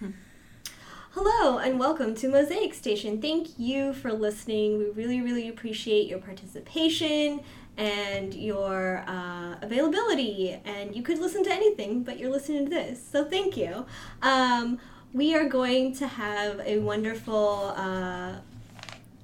Hello and welcome to Mosaic Station. Thank you for listening. We really, really appreciate your participation and your uh, availability. And you could listen to anything, but you're listening to this. So thank you. Um, we are going to have a wonderful, uh,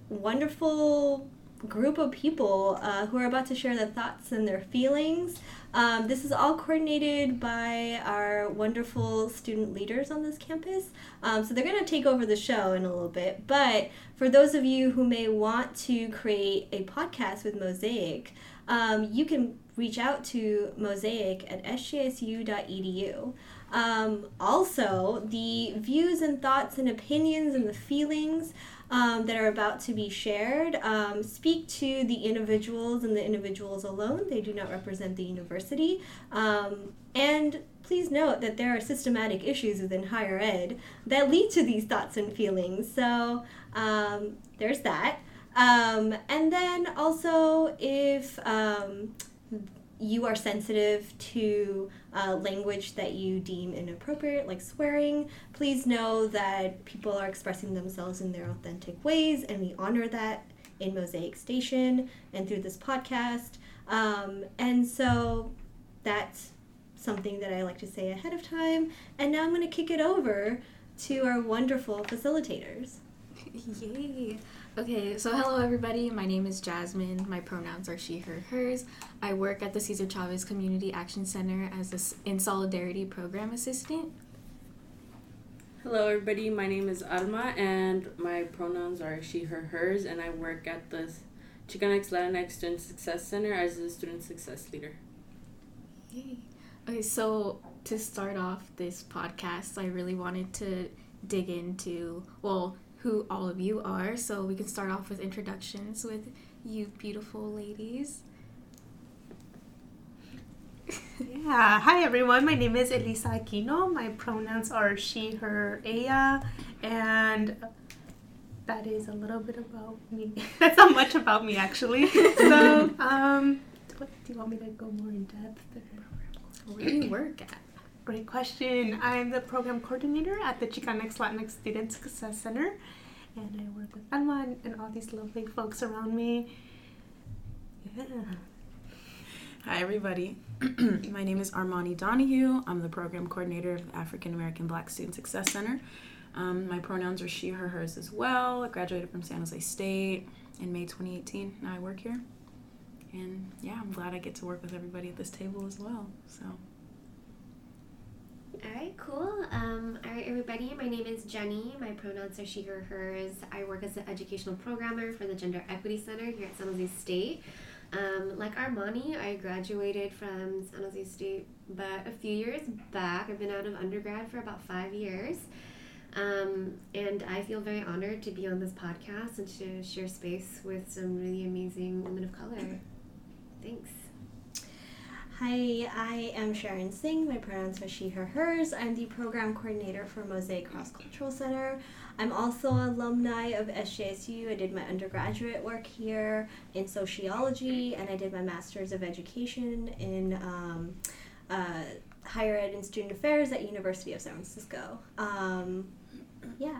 wonderful group of people uh, who are about to share their thoughts and their feelings. Um, this is all coordinated by our wonderful student leaders on this campus. Um, so they're going to take over the show in a little bit. But for those of you who may want to create a podcast with Mosaic, um, you can reach out to Mosaic at sjsu.edu. Um, also, the views and thoughts and opinions and the feelings um, that are about to be shared um, speak to the individuals and the individuals alone. They do not represent the university. Um, and please note that there are systematic issues within higher ed that lead to these thoughts and feelings. So um, there's that. Um, and then also, if um, you are sensitive to uh, language that you deem inappropriate, like swearing, please know that people are expressing themselves in their authentic ways, and we honor that in Mosaic Station and through this podcast. Um, and so that's something that I like to say ahead of time. And now I'm going to kick it over to our wonderful facilitators. Yay! Okay, so hello everybody. My name is Jasmine. My pronouns are she, her, hers. I work at the Cesar Chavez Community Action Center as a in solidarity program assistant. Hello everybody. My name is Alma and my pronouns are she, her, hers, and I work at the Chicanx Latinx Student Success Center as a student success leader. Yay! Okay, so to start off this podcast, I really wanted to dig into well who all of you are. So we can start off with introductions with you beautiful ladies. yeah, hi everyone. My name is Elisa Aquino. My pronouns are she, her, ella, and that is a little bit about me. That's not much about me actually. so, um, do you want me to go more in depth? Where do you work at? Great question. I'm the program coordinator at the Chicanx Latinx Student Success Center, and I work with Alma and, all these lovely folks around me. Yeah. Hi, everybody. My name is Armani Donahue. I'm the program coordinator of the African American Black Student Success Center. Um, my pronouns are she, her, hers as well. I graduated from San Jose State in May 2018. Now I work here. And yeah, I'm glad I get to work with everybody at this table as well. So. All right, cool. Um, all right, everybody. My name is Jenny. My pronouns are she, her, hers. I work as an educational programmer for the Gender Equity Center here at San Jose State. Um, like Armani, I graduated from San Jose State but a few years back. I've been out of undergrad for about five years. Um, and I feel very honored to be on this podcast and to share space with some really amazing women of color. Thanks. Hi, I am Sharon Singh. My pronouns are she, her, hers. I'm the program coordinator for Mosaic Cross Cultural Center. I'm also an alumni of SJSU. I did my undergraduate work here in sociology, and I did my master's of education in um, uh, higher ed and student affairs at University of San Francisco. Um, yeah.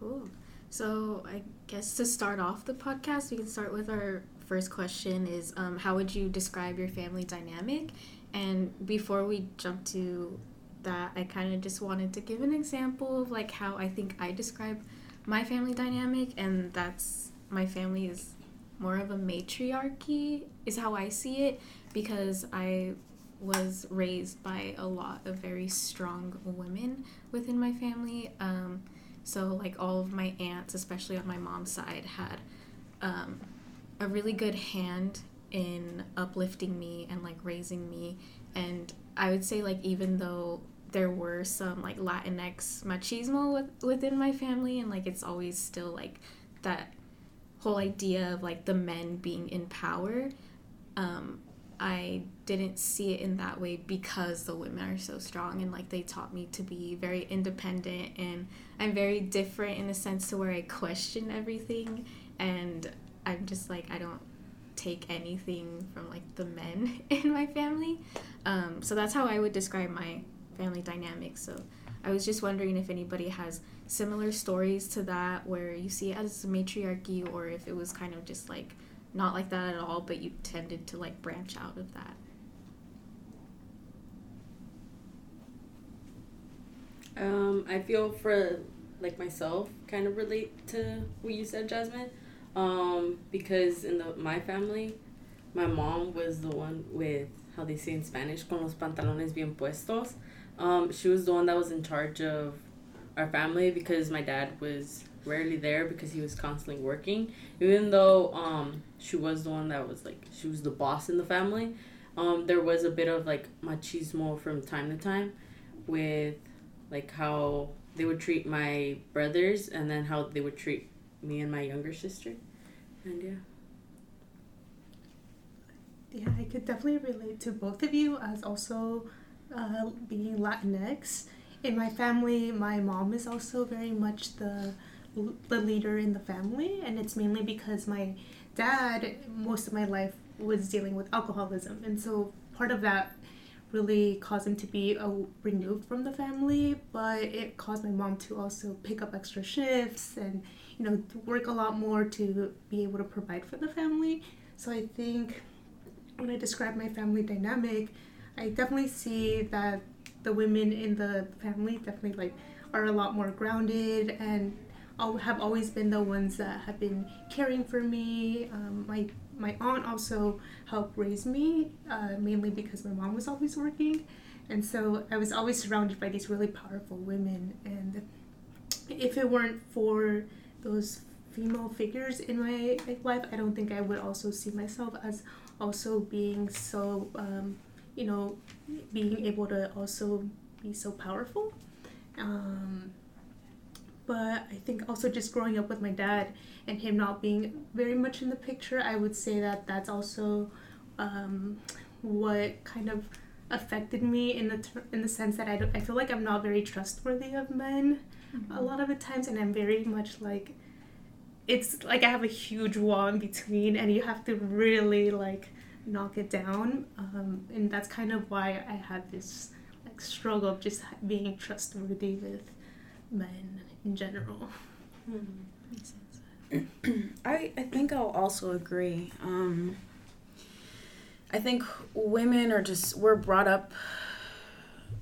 Cool. So I guess to start off the podcast, we can start with our first question is um, how would you describe your family dynamic? And before we jump to that, I kind of just wanted to give an example of like how I think I describe my family dynamic, and that's my family is more of a matriarchy, is how I see it, because I was raised by a lot of very strong women within my family. Um, so, like, all of my aunts, especially on my mom's side, had um, a really good hand in uplifting me and like raising me. And i would say like even though there were some like latinx machismo with, within my family and like it's always still like that whole idea of like the men being in power um, i didn't see it in that way because the women are so strong and like they taught me to be very independent. And i'm very different in a sense to where i question everything. And I'm just like I don't take anything from like the men in my family. Um, so that's how I would describe my family dynamic. So I was just wondering if anybody has similar stories to that where you see it as a matriarchy or if it was kind of just like not like that at all, but you tended to like branch out of that. Um, I feel for like myself kind of relate to what you said, Jasmine. Um, because in the my family, my mom was the one with how they say in Spanish, con los pantalones bien puestos. Um, she was the one that was in charge of our family because my dad was rarely there because he was constantly working. Even though um, she was the one that was like she was the boss in the family, um, there was a bit of like machismo from time to time with like how they would treat my brothers and then how they would treat me and my younger sister. And yeah. Yeah, I could definitely relate to both of you as also uh, being Latinx. In my family, my mom is also very much the the leader in the family, and it's mainly because my dad most of my life was dealing with alcoholism, and so part of that really caused him to be uh, removed from the family, but it caused my mom to also pick up extra shifts and you know work a lot more to be able to provide for the family. So I think when I describe my family dynamic, I definitely see that the women in the family definitely like are a lot more grounded and have always been the ones that have been caring for me. Um, my my aunt also helped raise me, uh, mainly because my mom was always working, and so I was always surrounded by these really powerful women. And if it weren't for those female figures in my life, I don't think I would also see myself as also being so, um, you know, being able to also be so powerful. Um, but I think also just growing up with my dad and him not being very much in the picture, I would say that that's also um, what kind of affected me in the ter- in the sense that I, I feel like I'm not very trustworthy of men mm-hmm. a lot of the times, and I'm very much like it's like I have a huge wall in between, and you have to really like knock it down, um, and that's kind of why I had this like struggle of just being trustworthy with men in general. Mm-hmm. I I think I'll also agree. Um, I think women are just we're brought up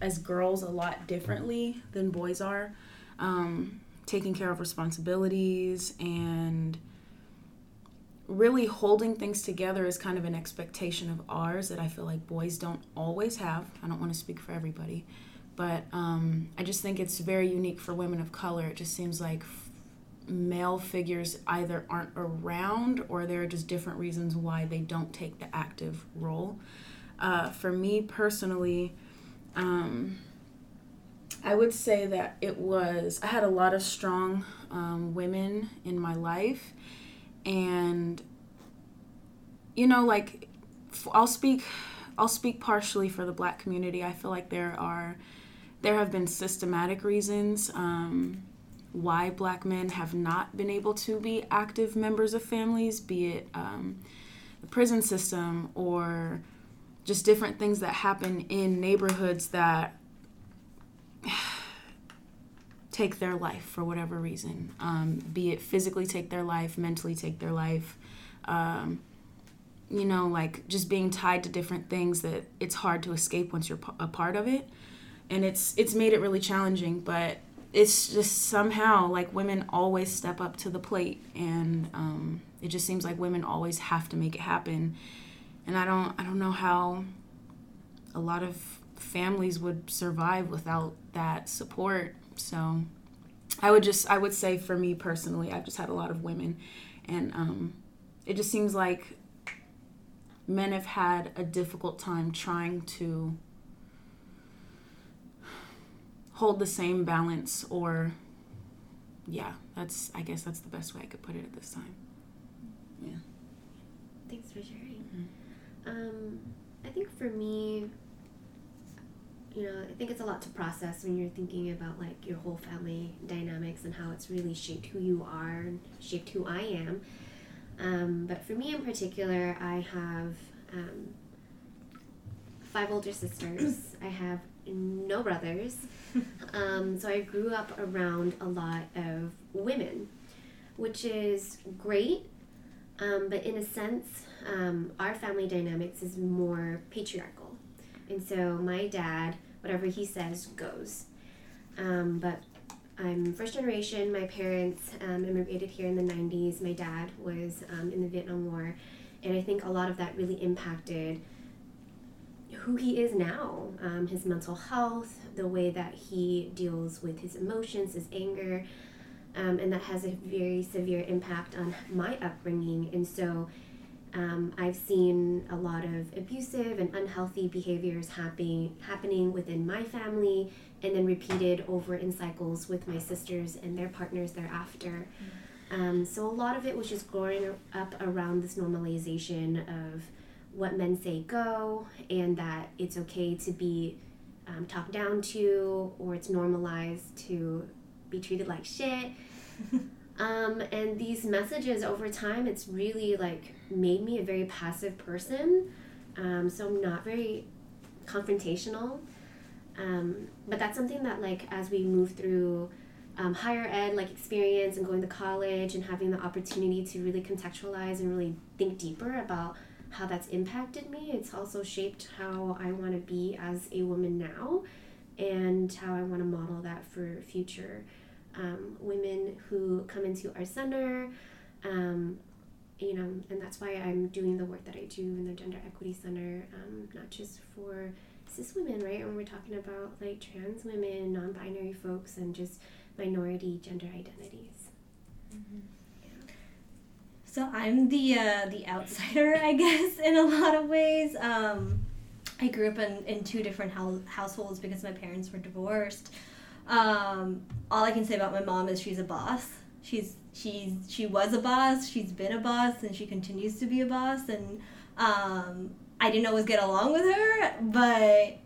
as girls a lot differently than boys are, um, taking care of responsibilities and really holding things together is kind of an expectation of ours that I feel like boys don't always have. I don't want to speak for everybody, but um, I just think it's very unique for women of color. It just seems like male figures either aren't around or there are just different reasons why they don't take the active role. Uh, for me personally, um, I would say that it was, I had a lot of strong um, women in my life. And, you know, like, I'll speak. I'll speak partially for the black community. I feel like there are there have been systematic reasons um, why black men have not been able to be active members of families, be it um, the prison system or just different things that happen in neighborhoods that take their life for whatever reason, um, be it physically take their life, mentally take their life. Um, you know, like just being tied to different things that it's hard to escape once you're a part of it and it's it's made it really challenging but it's just somehow like women always step up to the plate and um, it just seems like women always have to make it happen and i don't i don't know how a lot of families would survive without that support. So i would just i would say for me personally i've just had a lot of women and um, it just seems like men have had a difficult time trying to hold the same balance or yeah that's i guess that's the best way i could put it at this time. Yeah. Thanks for sharing. Mm-hmm. um, i think for me you know i think it's a lot to process when you're thinking about like your whole family dynamics and how it's really shaped who you are and shaped who i am um, but for me in particular i have um, five older sisters i have no brothers. um, so I grew up around a lot of women, which is great. Um, but in a sense, um, our family dynamics is more patriarchal. And so my dad, whatever he says, goes. Um, but I'm first generation. My parents um, immigrated here in the 90s. My dad was um, in the Vietnam War. And I think a lot of that really impacted who he is now um, his mental health, the way that he deals with his emotions, his anger. Um, and that has a very severe impact on my upbringing. And so um, I've seen a lot of abusive and unhealthy behaviors happening happening within my family, and then repeated over in cycles with my sisters and their partners thereafter. Um, so a lot of it was just growing up around this normalization of what men say go, and that it's okay to be um, talked down to, or it's normalized to be treated like shit. Um, and these messages over time, it's really like made me a very passive person. Um, so I'm not very confrontational. Um, but that's something that like as we move through um, higher ed like experience and going to college and having the opportunity to really contextualize and really think deeper about how that's impacted me it's also shaped how i want to be as a woman now and how i want to model that for future um, women who come into our center. Um, you know, and that's why I'm doing the work that I do in the Gender Equity Center, um, not just for cis women, right? When we're talking about like trans women, non binary folks, and just minority gender identities. Mm-hmm. So I'm the uh, the outsider, I guess, in a lot of ways. Um, I grew up in, in two different ho- households because my parents were divorced. Um, all I can say about my mom is she's a boss. She's she's she was a boss. She's been a boss, and she continues to be a boss. And um, I didn't always get along with her, but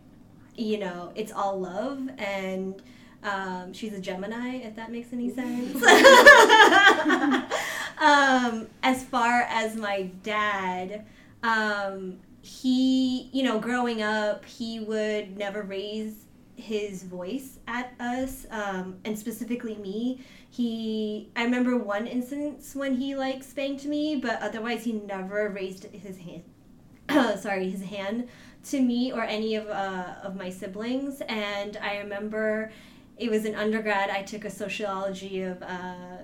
you know, it's all love and. Um, she's a Gemini, if that makes any sense. um, as far as my dad, um, he, you know, growing up, he would never raise his voice at us, um, and specifically me. He, I remember one instance when he like spanked me, but otherwise he never raised his hand. sorry, his hand to me or any of uh, of my siblings. And I remember it was an undergrad. I took a sociology of uh,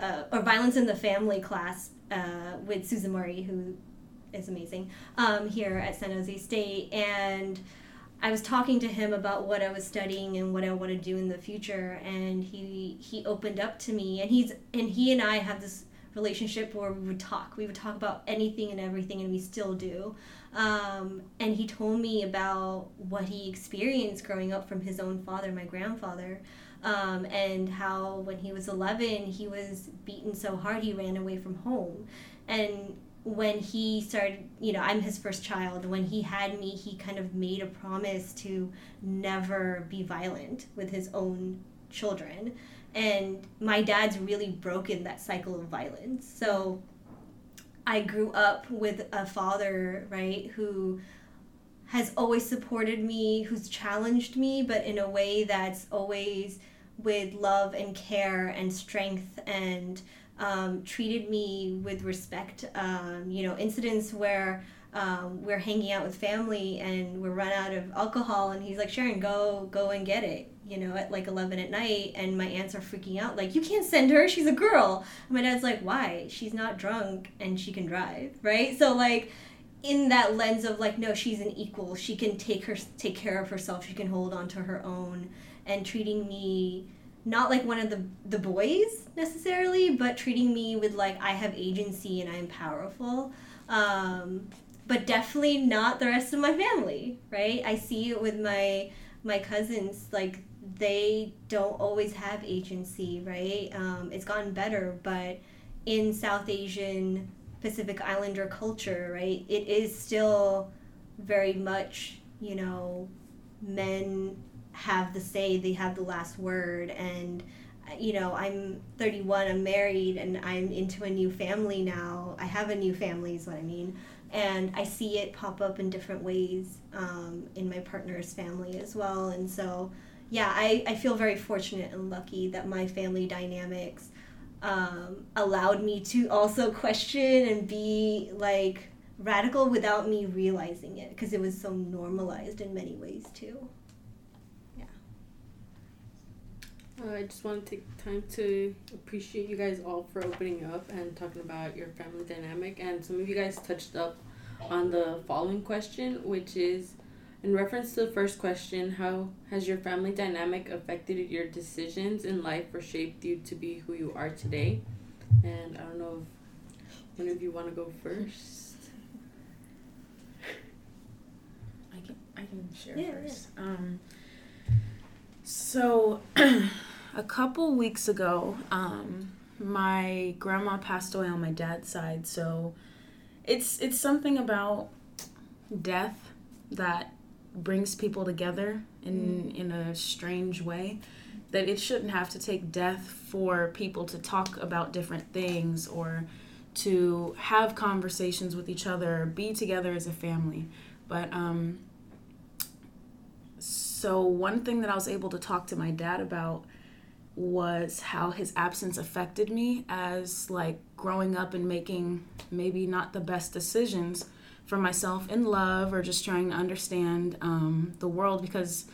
uh, or violence in the family class uh, with Susan Murray, who is amazing um, here at San Jose State, and I was talking to him about what I was studying and what I want to do in the future, and he he opened up to me, and he's and he and I have this relationship where we would talk. We would talk about anything and everything, and we still do. Um, and he told me about what he experienced growing up from his own father, my grandfather, um, and how when he was 11, he was beaten so hard he ran away from home. And when he started, you know, I'm his first child. When he had me, he kind of made a promise to never be violent with his own children. And my dad's really broken that cycle of violence. So I grew up with a father, right, who has always supported me, who's challenged me, but in a way that's always with love and care and strength and um, treated me with respect. Um, you know, incidents where um, we're hanging out with family and we're run out of alcohol, and he's like, Sharon, go, go and get it. You know, at like eleven at night, and my aunts are freaking out, like, you can't send her. She's a girl. And my dad's like, why? She's not drunk and she can drive, right? So like in that lens of like no she's an equal she can take her take care of herself she can hold on to her own and treating me not like one of the the boys necessarily, but treating me with like I have agency and I'm powerful. Um, but definitely not the rest of my family, right? I see it with my my cousins like they don't always have agency, right? Um, it's gotten better, but in South Asian Pacific Islander culture, right, it is still very much, you know, men have the say, they have the last word. And, you know, I'm 31, I'm married, and I'm into a new family now. I have a new family, is what I mean. and I see it pop up in different ways um, in my partner's family as well. And so, yeah, I, I feel very fortunate and lucky that my family dynamics um, allowed me to also question and be like radical without me realizing it because it was so normalized in many ways too. Uh, I just want to take time to appreciate you guys all for opening up and talking about your family dynamic. And some of you guys touched up on the following question, which is in reference to the first question how has your family dynamic affected your decisions in life or shaped you to be who you are today? And I don't know if one of you want to go first. I can share Yeah, first. Um, so a couple weeks ago, um, my grandma passed away on my dad's side. So it's it's something about death that brings people together in in a strange way that it shouldn't have to take death for people to talk about different things or to have conversations with each other be together as a family but um so one thing that I was able to talk to my dad about was how his absence affected me as like growing up and making maybe not the best decisions for myself in love or just trying to understand um, the world because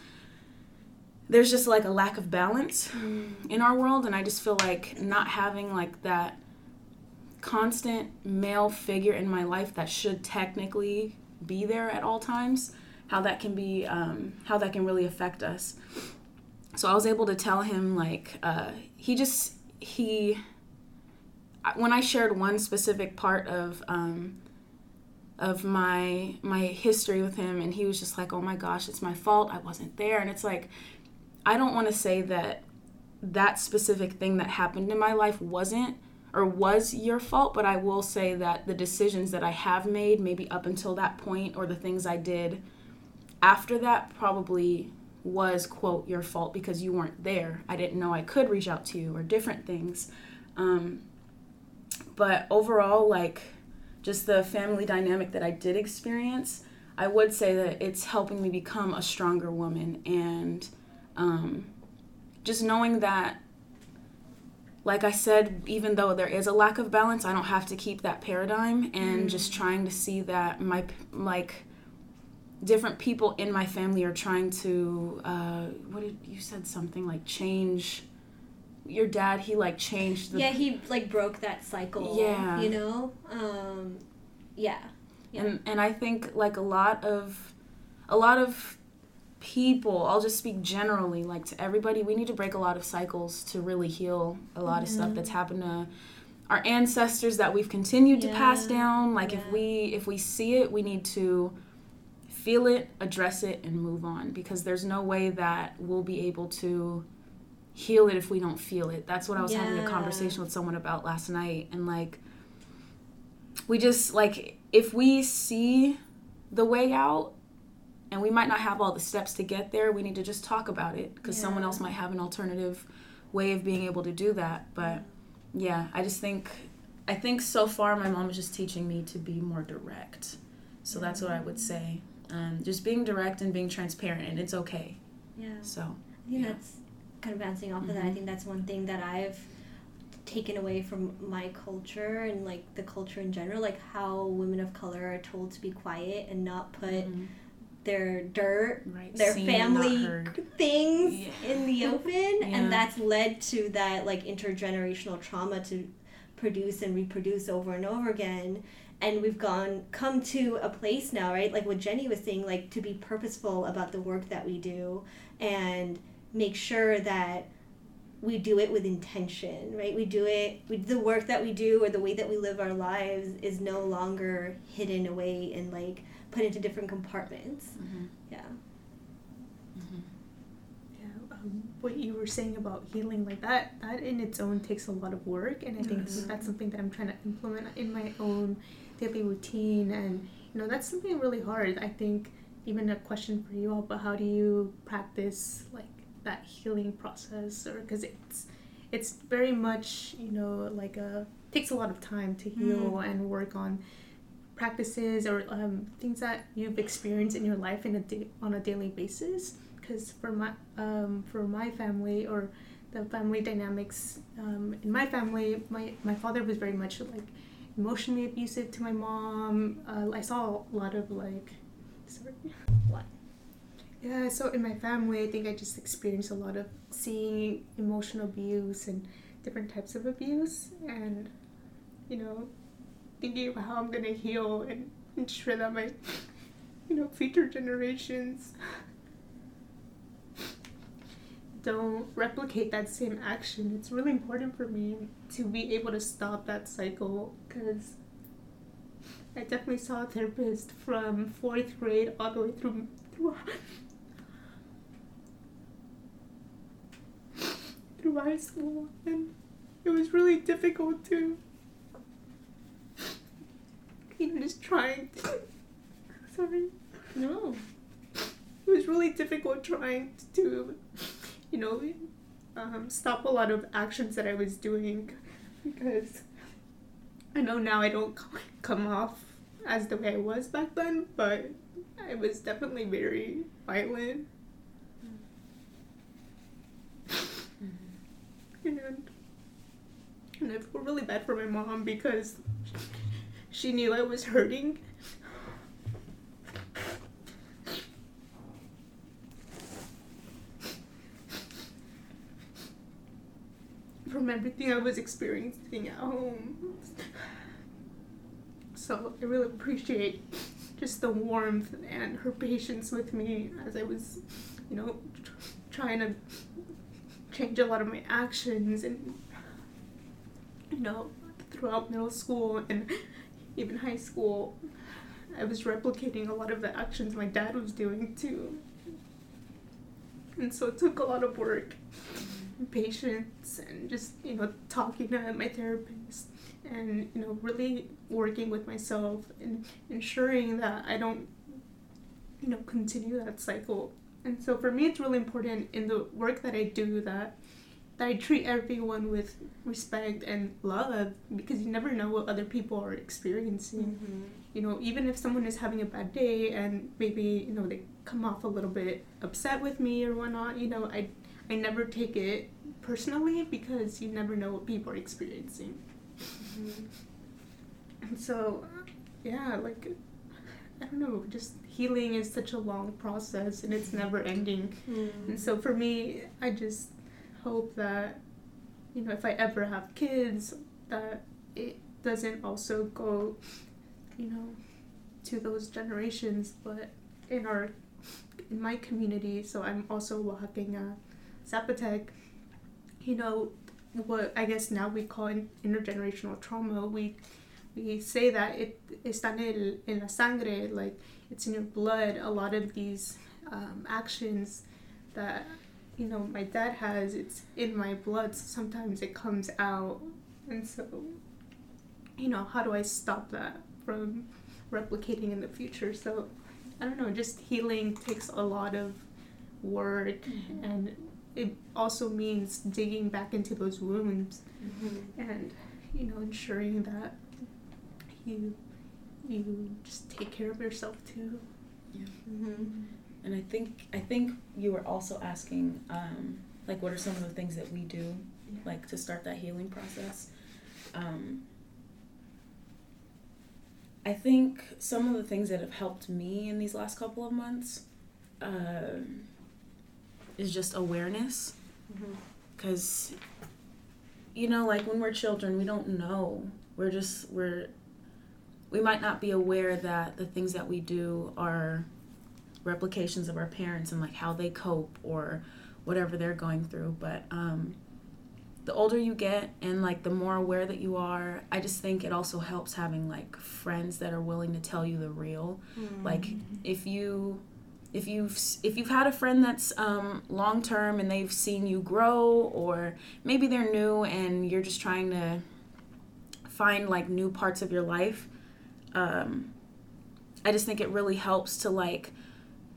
there's just like a lack of balance in our world. And i just feel like not having like that constant male figure in my life that should technically be there at all times how that can be um, how that can really affect us. So i was able to tell him like uh, he just he when i shared one specific part of um, of my my history with him and he was just like oh my gosh it's my fault. I wasn't there. And it's like i don't want to say that that specific thing that happened in my life wasn't or was your fault but i will say that the decisions that i have made maybe up until that point or the things i did after that probably was quote your fault because you weren't there. I didn't know i could reach out to you or different things. Um, but overall like just the family dynamic that I did experience, I would say that it's helping me become a stronger woman. And um, just knowing that, like I said, even though there is a lack of balance, I don't have to keep that paradigm. And just trying to see that my, like, different people in my family are trying to, uh, what did you said something like change your dad he like changed the yeah, he like broke that cycle. Yeah. You know? Um, yeah. Yeah. and and I think like a lot of a lot of people I'll just speak generally like to everybody we need to break a lot of cycles to really heal a lot of stuff that's happened to our ancestors that we've continued to pass down like if we if we see it we need to feel it address it and move on. Because there's no way that we'll be able to heal it if we don't feel it. That's what I was having a conversation with someone about last night. And like we just like if we see the way out and we might not have all the steps to get there we need to just talk about it. Because someone else might have an alternative way of being able to do that. But yeah i just think i think so far my mom is just teaching me to be more direct. So that's what i would mm-hmm. say um, just being direct and being transparent and it's okay Yeah. so I think Yeah. that's kind of bouncing off of that. I Mhm. think that's one thing that I've taken away from my culture and like the culture in general, like how women of color are told to be quiet and not put Mhm. their dirt, right their Seen family things Yeah. in the open, Yeah. and that's led to that like intergenerational trauma to produce and reproduce over and over again. And we've gone come to a place now, right? Like what Jenny was saying, like to be purposeful about the work that we do and make sure that we do it with intention, right? We do it we, the work that we do or the way that we live our lives is no longer hidden away and like put into different compartments. Mhm. Yeah. Mhm. Yeah, um, what you were saying about healing like that, that in its own takes a lot of work, and I think Yes. that's something that I'm trying to implement in my own daily routine, and you know that's something really hard. I think even a question for you all, but how do you practice like that healing process, or because it's it's very much you know like a takes a lot of time to heal and work on practices or um, things that you've experienced in your life in a da- on a daily basis. Because for my um, for my family or the family dynamics um, in my family, my my father was very much like emotionally abusive to my mom. Uh, I saw a lot of like, sorry. What? Yeah, so in my family, I think I just experienced a lot of seeing emotional abuse and different types of abuse, and you know, thinking about how I'm gonna heal and ensure that my, you know, future generations don't replicate that same action. It's really important for me to be able to stop that cycle because I definitely saw a therapist from fourth grade all the way through through, through high school, and it was really difficult to know just trying to sorry No. it was really difficult trying to, you know, um, stop a lot of actions that I was doing because I know now I don't come off as the way I was back then, but I was definitely very violent. And, and I feel really bad for my mom because she knew I was hurting from everything I was experiencing at home. So I really appreciate just the warmth and her patience with me as I was, you know, tr- trying to change a lot of my actions and, you know, throughout middle school and even high school, I was replicating a lot of the actions my dad was doing too. And so it took a lot of work and patience and just you know talking to my therapist and you know really working with myself and ensuring that I don't you know continue that cycle. And so for me it's really important in the work that I do that that I treat everyone with respect and love because you never know what other people are experiencing. Mm-hmm. You know even if someone is having a bad day and maybe you know they come off a little bit upset with me or whatnot you know I I never take it personally because you never know what people are experiencing. Mm-hmm. And so, yeah, like, I don't know, just healing is such a long process and it's never ending. Mm. And so for me, I just hope that, you know, if I ever have kids, that it doesn't also go, you know, to those generations, but in our, in my community, so I'm also Oaxaqueña, Zapotec, you know, what I guess now we call in, intergenerational trauma, we we say that it está en, el, en la sangre, like it's in your blood. A lot of these um, actions that you know my dad has, it's in my blood. So sometimes it comes out, and so you know how do I stop that from replicating in the future? So I don't know. Just healing takes a lot of work, and it also means digging back into those wounds and you know ensuring that you you just take care of yourself too Yeah. And I think I think you were also asking, um, like, what are some of the things that we do, Yeah. like, to start that healing process. Um, I think some of the things that have helped me in these last couple of months um is just awareness, because you know, like when we're children, we don't know. We're just we're we might not be aware that the things that we do are replications of our parents and like how they cope or whatever they're going through. But um the older you get and like the more aware that you are i just think it also helps having like friends that are willing to tell you the real. Like if you if you've if you've had a friend that's um, long term and they've seen you grow or maybe they're new and you're just trying to find like new parts of your life um, i just think it really helps to like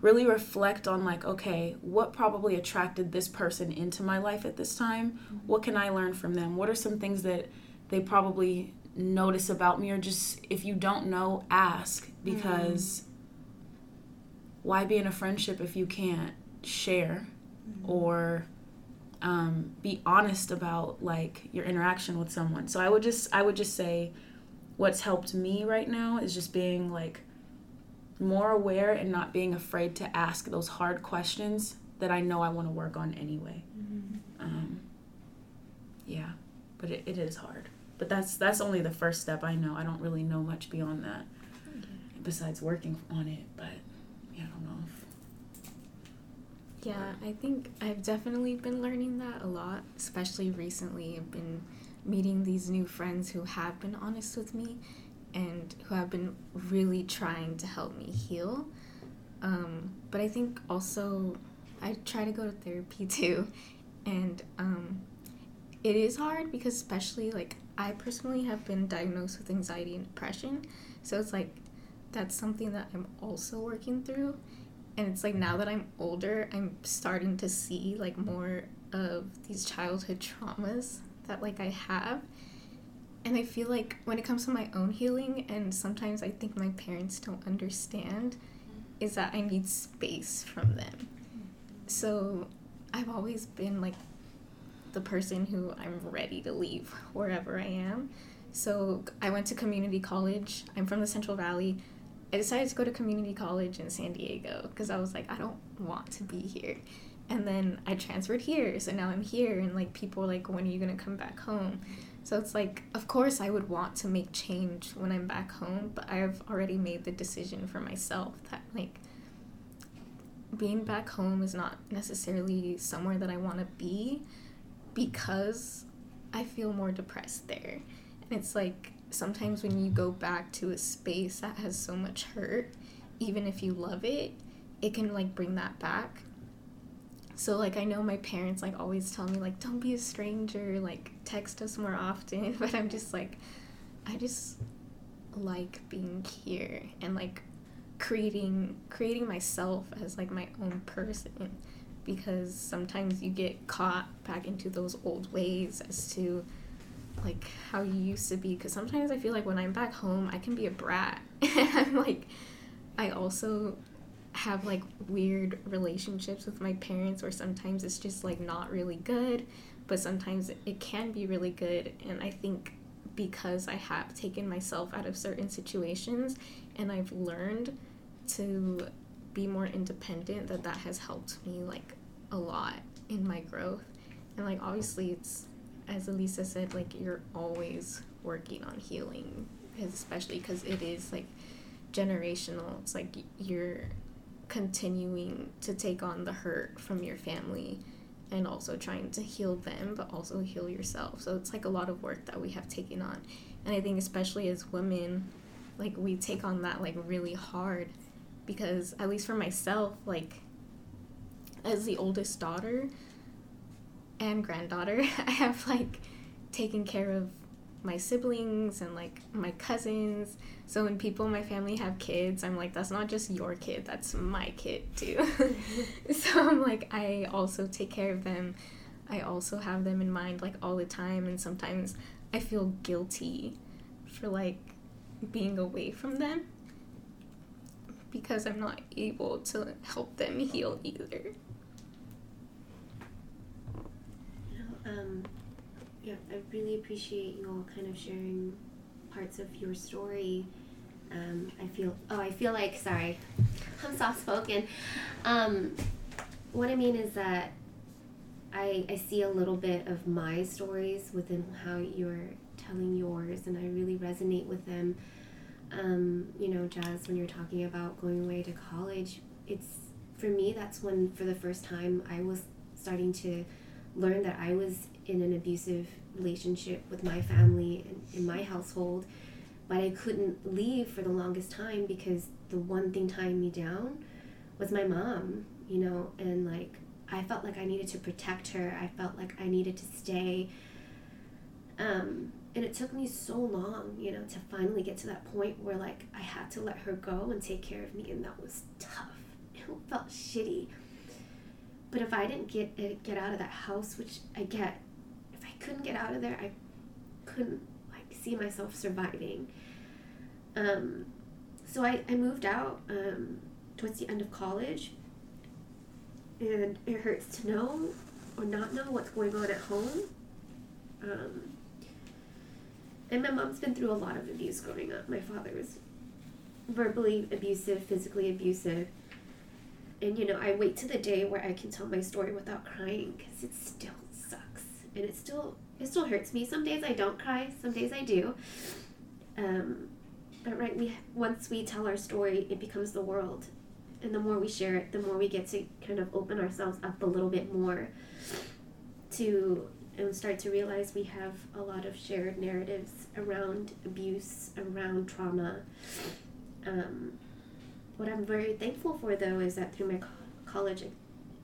really reflect on like okay what probably attracted this person into my life at this time? What can i learn from them? What are some things that they probably notice about me or just if you don't know ask because why be in a friendship if you can't share or um, be honest about like your interaction with someone? So i would just i would just say what's helped me right now is just being like more aware and not being afraid to ask those hard questions that i know i want to work on anyway. Um, yeah but it, it is hard. But that's that's only the first step i know. I don't really know much beyond that besides working on it but yeah i don't know Yeah, I think I've definitely been learning that a lot, especially recently. I've been meeting these new friends who have been honest with me and who have been really trying to help me heal. Um, but I think also I try to go to therapy too, and um, it is hard because, especially, like, I personally have been diagnosed with anxiety and depression. So it's like that's something that I'm also working through and it's like now that I'm older, I'm starting to see like more of these childhood traumas that like I have. And I feel like when it comes to my own healing, and sometimes I think my parents don't understand, mm-hmm. is that I need space from them. So I've always been like the person who I'm ready to leave wherever I am. So I went to community college. I'm from the Central Valley. I decided to go to community college in San Diego because I was like, I don't want to be here. And then I transferred here, so now I'm here, and like people are like, when are you gonna come back home? So it's like, of course, I would want to make change when I'm back home, but I've already made the decision for myself that like being back home is not necessarily somewhere that I want to be because I feel more depressed there. And it's like sometimes when you go back to a space that has so much hurt, even if you love it, it can like bring that back. So like I know my parents like always tell me like don't be a stranger, like text us more often, but I'm just like I just like being here and like creating creating myself as like my own person because sometimes you get caught back into those old ways as to like how you used to be because sometimes i feel like when i'm back home i can be a brat. And i'm like i also have like weird relationships with my parents or sometimes it's just like not really good but sometimes it can be really good. And i think because i have taken myself out of certain situations and i've learned to be more independent that that has helped me like a lot in my growth. And like obviously it's as Elisa said, like you're always working on healing, especially because it is like generational. It's like you're continuing to take on the hurt from your family and also trying to heal them, but also heal yourself. So it's like a lot of work that we have taken on. And I think, especially as women, like we take on that like really hard because, at least for myself, like as the oldest daughter, and granddaughter. I have like taken care of my siblings and like my cousins. So when people in my family have kids, I'm like, that's not just your kid, that's my kid too. so I'm like, I also take care of them. I also have them in mind like all the time. And sometimes I feel guilty for like being away from them because I'm not able to help them heal either. Um, yeah, I really appreciate you all kind of sharing parts of your story. Um, I feel, oh, I feel like, sorry, I'm soft spoken. Um, what I mean is that I, I see a little bit of my stories within how you're telling yours, and I really resonate with them. Um, you know, Jazz, when you're talking about going away to college, it's for me, that's when for the first time I was starting to learned that I was in an abusive relationship with my family and in my household, but I couldn't leave for the longest time because the one thing tying me down was my mom, you know, and like I felt like I needed to protect her. I felt like I needed to stay. Um, and it took me so long, you know, to finally get to that point where like I had to let her go and take care of me, and that was tough. It felt shitty but if I didn't get get out of that house, which I get, if I couldn't get out of there, I couldn't like see myself surviving. Um, so I, I moved out um, towards the end of college, and it hurts to know or not know what's going on at home. Um, and my mom's been through a lot of abuse growing up. My father was verbally abusive, physically abusive. And you know, I wait to the day where I can tell my story without crying because it still sucks, and it still it still hurts me. Some days I don't cry, some days I do. Um, but right, we once we tell our story, it becomes the world, and the more we share it, the more we get to kind of open ourselves up a little bit more to and start to realize we have a lot of shared narratives around abuse, around trauma. Um, what I'm very thankful for, though, is that through my co- college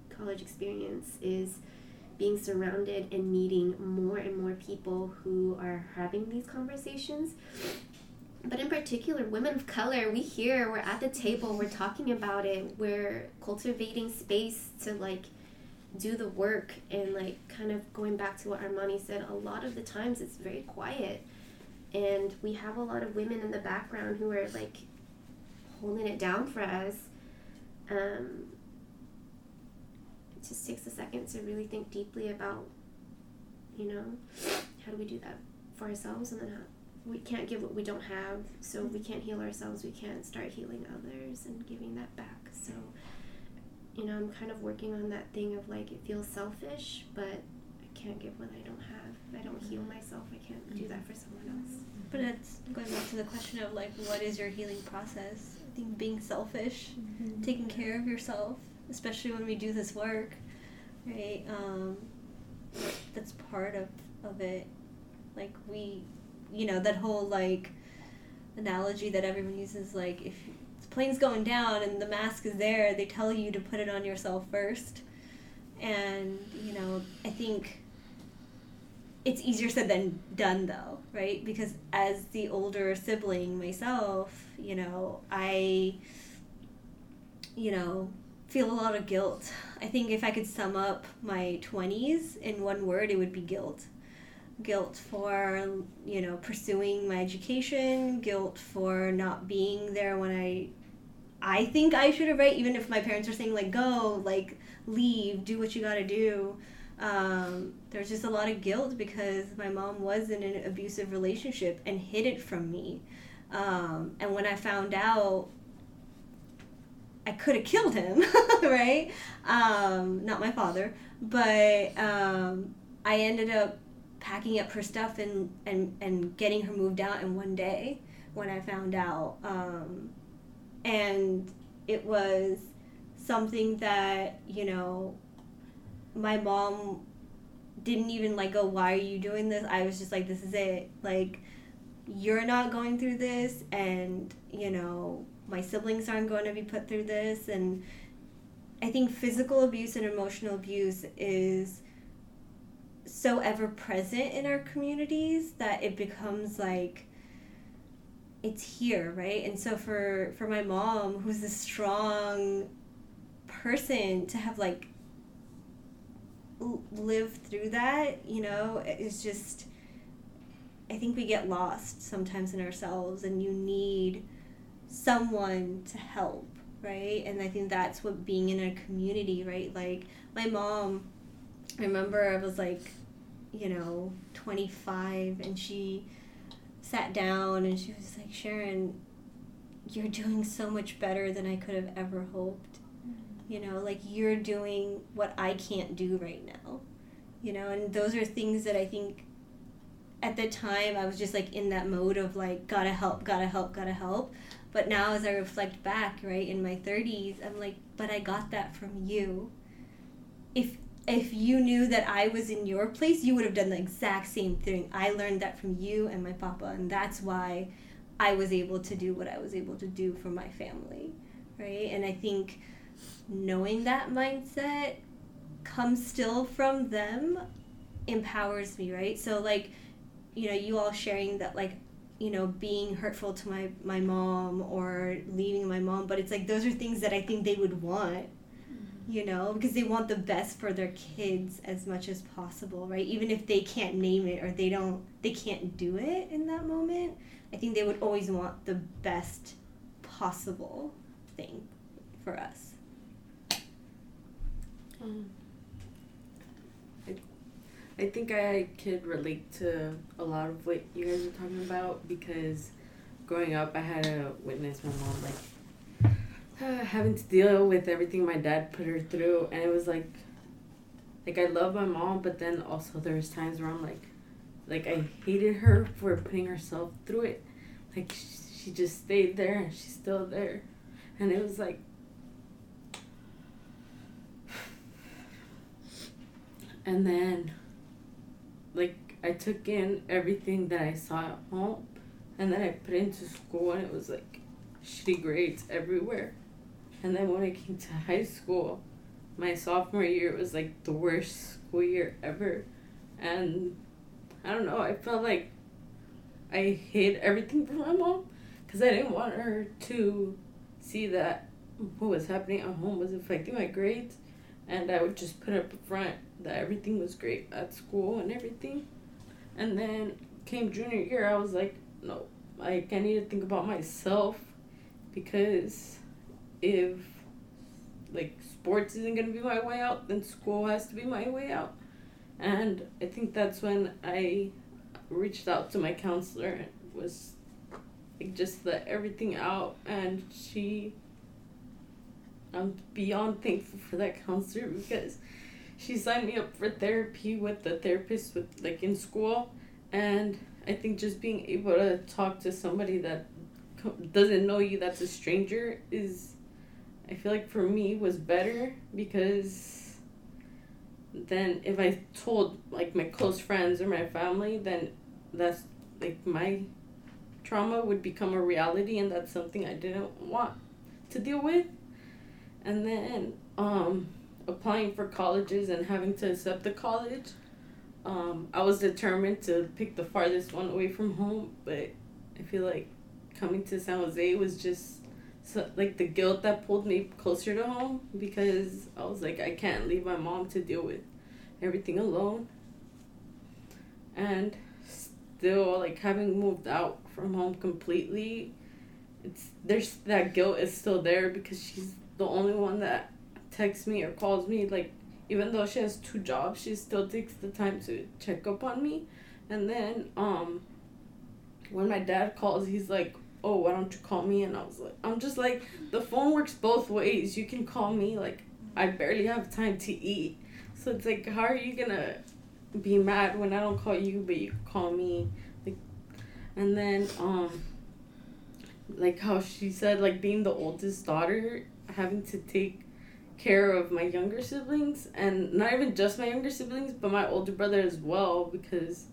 college experience is being surrounded and meeting more and more people who are having these conversations. But in particular, women of color, we here, we're at the table, we're talking about it, we're cultivating space to like do the work and like kind of going back to what Armani said, a lot of the times it's very quiet. And we have a lot of women in the background who are like holding it down for us. Um, it just takes a second to really think deeply about, you know, how do we do that for ourselves and then how we can't give what we don't have, so we can't heal ourselves, we can't start healing others and giving that back. So, you know, I'm kind of working on that thing of like it feels selfish, but I can't give what I don't have. If I don't heal myself, I can't do that for someone else. But it's going back to the question of like, what is your healing process? Think being selfish, taking care of yourself, especially when we do this work, right? Um, that's part of, of it. Like we, you know, that whole like analogy that everyone uses, like if the plane's going down and the mask is there, they tell you to put it on yourself first. And you know, I think it's easier said than done though right because as the older sibling myself you know i you know feel a lot of guilt. I think if i could sum up my 20s in one word it would be guilt. Guilt for you know pursuing my education guilt for not being there when i i think i should have right? Even if my parents are saying like go like leave do what you got to do. Um, there's just a lot of guilt because my mom was in an abusive relationship and hid it from me. Um, and when I found out, I could have killed him, right? Um, not my father, but um, I ended up packing up her stuff and, and, and getting her moved out in one day when I found out. Um, and it was something that, you know, my mom didn't even like go why are you doing this i was just like this is it like you're not going through this and you know my siblings aren't going to be put through this. And i think physical abuse and emotional abuse is so ever present in our communities that it becomes like it's here right? And so for for my mom who's a strong person to have like live through that, you know, it's just I think we get lost sometimes in ourselves and you need someone to help, right? And I think that's what being in a community, right? Like my mom I remember I was like, you know, 25 and she sat down and she was like, "Sharon, you're doing so much better than I could have ever hoped." Mm-hmm. you know like you're doing what i can't do right now you know and those are things that i think at the time i was just like in that mode of like gotta help gotta help gotta help. But now as i reflect back right in my 30s i'm like but i got that from you. If if you knew that i was in your place you would have done the exact same thing. I learned that from you and my papa and that's why i was able to do what i was able to do for my family right? And i think knowing that mindset comes still from them empowers me, right? So like, you know, you all sharing that like, you know, being hurtful to my my mom or leaving my mom, but it's like those are things that I think they would want. you know, because they want the best for their kids as much as possible, right? Even if they can't name it or they don't, they can't do it in that moment. I think they would always want the best possible thing for us. Um, I think I could relate to a lot of what you guys are talking about because growing up, I had to witness my mom like having to deal with everything my dad put her through, and it was like, like I love my mom, but then also there was times where I'm like, like I hated her for putting herself through it, like she just stayed there and she's still there, and it was like. And then, like, I took in everything that I saw at home, and then I put it into school, and it was like shitty grades everywhere. And then when I came to high school, my sophomore year was like the worst school year ever. And I don't know, I felt like I hid everything from my mom because I didn't want her to see that what was happening at home was affecting my grades. And I would just put up front that everything was great at school and everything. And then came junior year, I was like, no, like I need to think about myself because if like sports isn't gonna be my way out, then school has to be my way out. And I think that's when I reached out to my counselor and was like just let everything out and she I'm beyond thankful for that counselor because she signed me up for therapy with the therapist with like in school. And I think just being able to talk to somebody that doesn't know you that's a stranger is I feel like for me was better because then if I told like my close friends or my family then that's like my trauma would become a reality and that's something I didn't want to deal with. And then um applying for colleges and having to accept the college. Um I was determined to pick the farthest one away from home but I feel like coming to San Jose was just so, like the guilt that pulled me closer to home because I was like I can't leave my mom to deal with everything alone. And still like having moved out from home completely it's there's that guilt is still there because she's the only one that texts me or calls me like even though she has two jobs she still takes the time to check up on me. And then um when my dad calls he's like oh why don't you call me? And i was like i'm just like the phone works both ways. You can call me like i barely have time to eat. So it's like how are you gonna be mad when i don't call you but you call me? Like and then um like how she said like being the oldest daughter having to take care of my younger siblings and not even just my younger siblings but my older brother as well because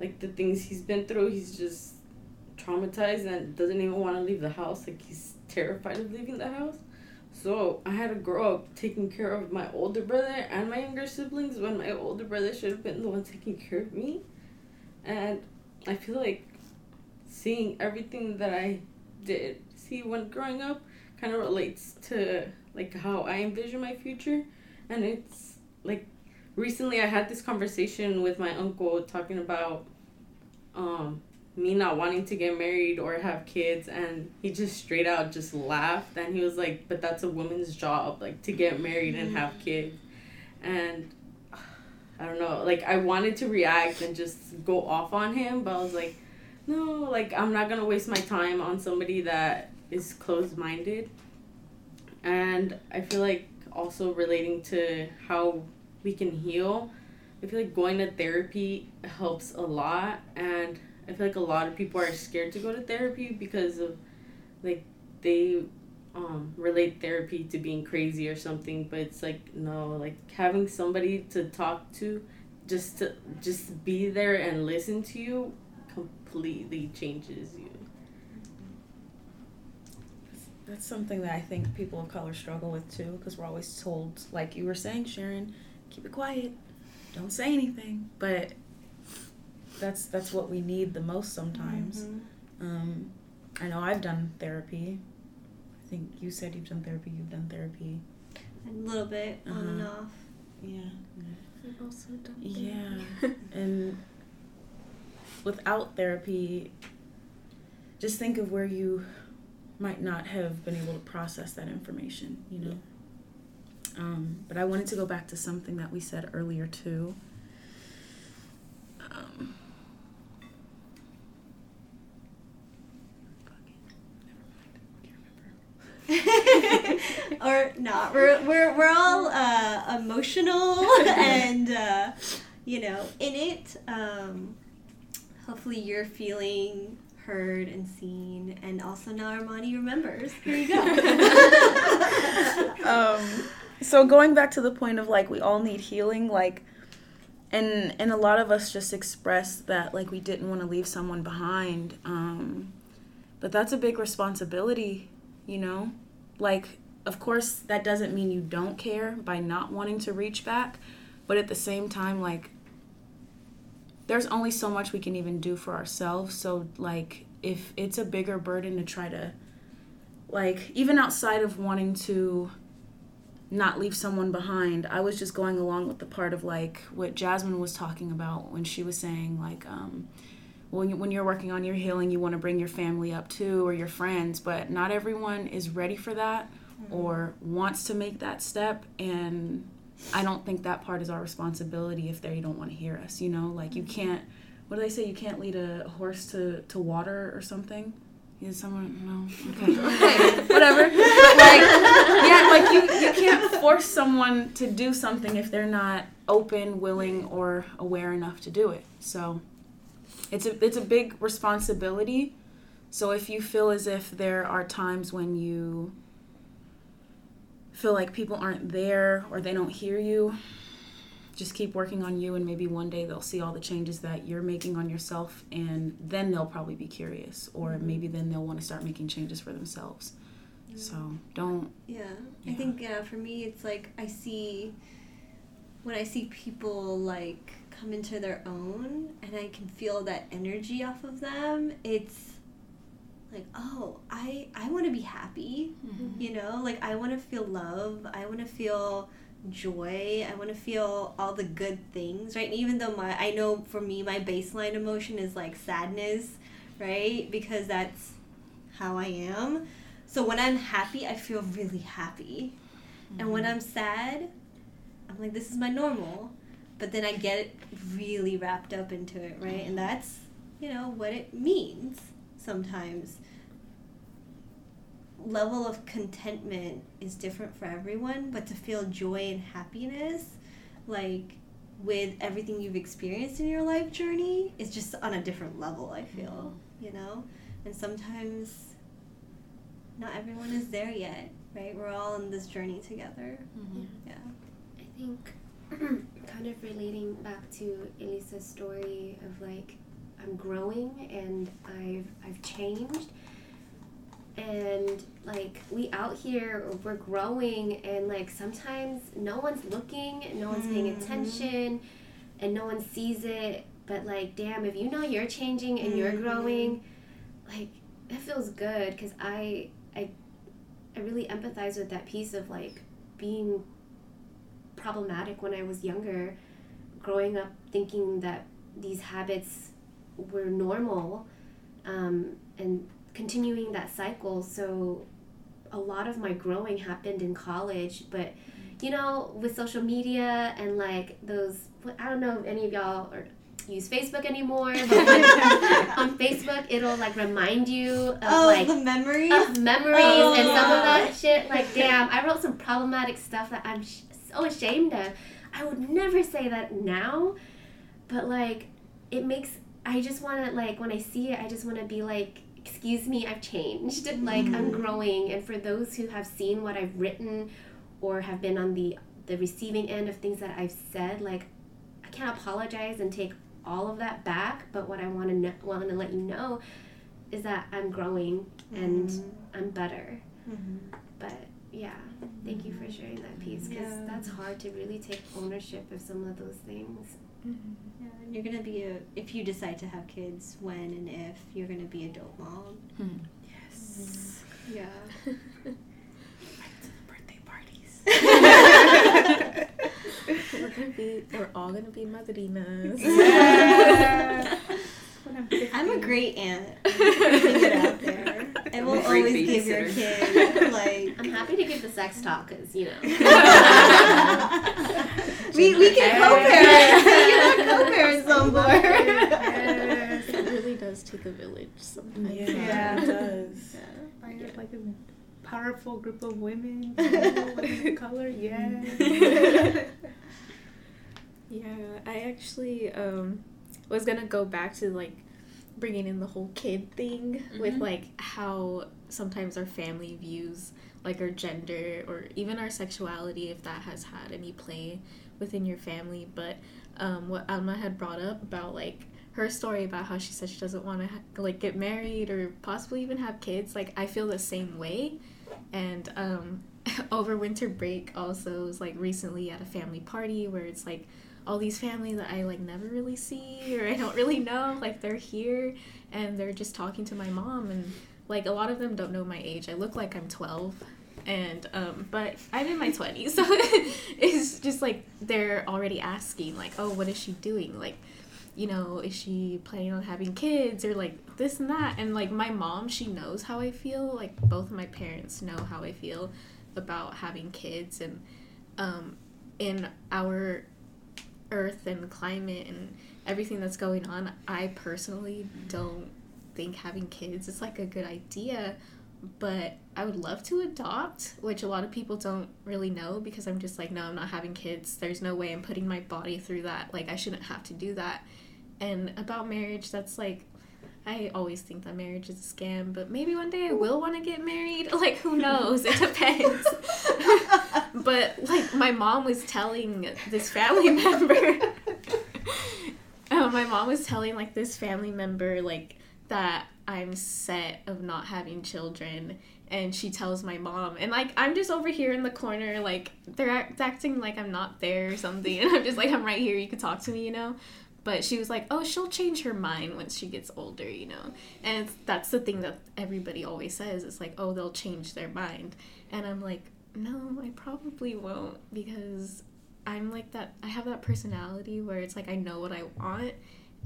like the things he's been through he's just traumatized and doesn't even want to leave the house. Like he's terrified of leaving the house. So i had to grow up taking care of my older brother and my younger siblings when my older brother should have been the one taking care of me. And i feel like seeing everything that i did see when growing up kind of relates to like how I envision my future, and it's like recently I had this conversation with my uncle talking about um me not wanting to get married or have kids and he just straight out just laughed and he was like but that's a woman's job like to get married and have kids. And I don't know like I wanted to react and just go off on him but I was like no like I'm not gonna waste my time on somebody that is closed minded and I feel like also relating to how we can heal, I feel like going to therapy helps a lot. And I feel like a lot of people are scared to go to therapy because of like they um, relate therapy to being crazy or something. But it's like, no, like having somebody to talk to just to just be there and listen to you completely changes you that's something that I think people of color struggle with too, because we're always told, like you were saying, Sharon, keep it quiet, don't say anything. But that's that's what we need the most sometimes. Mm-hmm. Um, I know I've done therapy. I think you said you've done therapy. You've done therapy. a little bit on and Uh-huh. off. Yeah. I've also done Yeah. and without therapy, just think of where you might not have been able to process that information, you know? Um, but I wanted to go back to something that we said earlier, too. Um, fuck it. Never mind. I can't or not. We're we're we're all uh, emotional and uh, you know in it. Um, hopefully, you're feeling heard and seen, and also now Armani remembers. Here you go. um, so going back to the point of like we all need healing, like, and and a lot of us just expressed that like we didn't want to leave someone behind, um, but that's a big responsibility, you know. Like, of course, that doesn't mean you don't care by not wanting to reach back, but at the same time, like, there's only so much we can even do for ourselves. So like, if it's a bigger burden to try to like even outside of wanting to not leave someone behind i was just going along with the part of like what jasmine was talking about when she was saying like um when, you, when you're working on your healing you want to bring your family up too or your friends but not everyone is ready for that or wants to make that step and i don't think that part is our responsibility if they don't want to hear us you know? Like you mm-hmm. can't what do they say? You can't lead a horse to, to water or something? Is someone no? Okay. Okay. whatever. Like yeah like you you can't force someone to do something if they're not open willing or aware enough to do it. So it's a it's a big responsibility. So if you feel as if there are times when you feel like people aren't there or they don't hear you just keep working on you and maybe one day they'll see all the changes that you're making on yourself and then they'll probably be curious or mm-hmm. maybe then they'll want to start making changes for themselves. Mm-hmm. So don't Yeah. I think yeah, for me it's like I see when I see people like come into their own and I can feel that energy off of them, it's like, oh, I I want to be happy, mm-hmm. you know? Like I want to feel love, I want to feel joy, I want to feel all the good things, right? And even though my I know for me my baseline emotion is like sadness, right? Because that's how I am. So when I'm happy, I feel really happy. And when mm-hmm. I'm sad, I'm like, this is my normal. But then I get really wrapped up into it, right? And mm-hmm. that's, you know, what it means sometimes. Level of contentment is different for everyone, but to feel joy and happiness, like with everything you've experienced in your life journey, is just on a different level, I feel, mm-hmm. you know? And sometimes not everyone is there yet, right? We're all on this journey together. Mm-hmm. Yeah. I think kind of relating back to Elisa's story of like I'm growing and I've I've changed and like we out here we're growing and like sometimes no one's looking, no one's paying Mhm. attention and no one sees it but like damn if you know you're changing and you're Mhm. growing like it feels good cuz I I I really empathize with that piece of like being problematic when I was younger, growing up thinking that these habits were normal, um, and continuing that cycle. So, a lot of my growing happened in college, but you know, with social media and like those, I don't know if any of y'all are use Facebook anymore, on Facebook it'll like remind you of Oh, like the memories. of memories Oh, and some of that shit. Like, damn, I wrote some problematic stuff that I'm sh- so ashamed of. I would never say that now, but like, it makes. I just want to like when I see it, I just want to be like, excuse me, I've changed. Like, I'm mm-hmm. growing. And for those who have seen what I've written, or have been on the the receiving end of things that I've said, like, I can't apologize and take all of that back. But what I want to know, want to let you know is that I'm growing and mm-hmm. I'm better. Mhm. But yeah, thank you for mm-hmm. sharing that piece because Yeah. that's hard to really take ownership of some of those things. Yeah, and you're gonna be a if you decide to have kids when and if you're gonna be a dope mom. Hmm. Yeah. birthday parties We're gonna be. We're all gonna be madrinas. Yeah. I'm a great aunt. Putting It will always give your babysitter. kid like. I'm happy to give the sex talk because you know. We we can co-parent. we can have co-parents on board. Yes, it really does take a village sometimes. Yeah. it does. I have like a powerful group of women. Women of color, yeah. Yeah, I actually um, was gonna go back to like bringing in the whole kid thing with Mhm. like how sometimes our family views like our gender or even our sexuality if that has had any play within your family. But um, what Alma had brought up about like her story about how she said she doesn't want to ha- like get married or possibly even have kids, like I feel the same way. And um, over winter break, also was like recently at a family party where it's like all these families that I like never really see or I don't really know. Like they're here and they're just talking to my mom and like a lot of them don't know my age. I look like I'm 12 and um but I'm in my 20s. So it's just like they're already asking like, "Oh, what is she doing?" Like you know, is she planning on having kids or like this and that? And like my mom, she knows how I feel. Like both of my parents know how I feel about having kids and um in our earth and climate and everything that's going on, I personally don't think having kids is like a good idea. But I would love to adopt, which a lot of people don't really know because I'm just like, no, I'm not having kids. There's no way I'm putting my body through that. Like, I shouldn't have to do that. And about marriage, that's like, I always think that marriage is a scam, but maybe one day I will want to get married. Like, who knows? It depends. but, like, my mom was telling this family member, uh, my mom was telling, like, this family member, like, that I'm set of not having children. And she tells my mom, and like I'm just over here in the corner, like they're act- acting like I'm not there or something, and I'm just like I'm right here. You could talk to me, you know. But she was like, "Oh, she'll change her mind once she gets older, you know." And that's the thing that everybody always says. It's like, "Oh, they'll change their mind," and I'm like, "No, I probably won't because I'm like that. I have that personality where it's like I know what I want,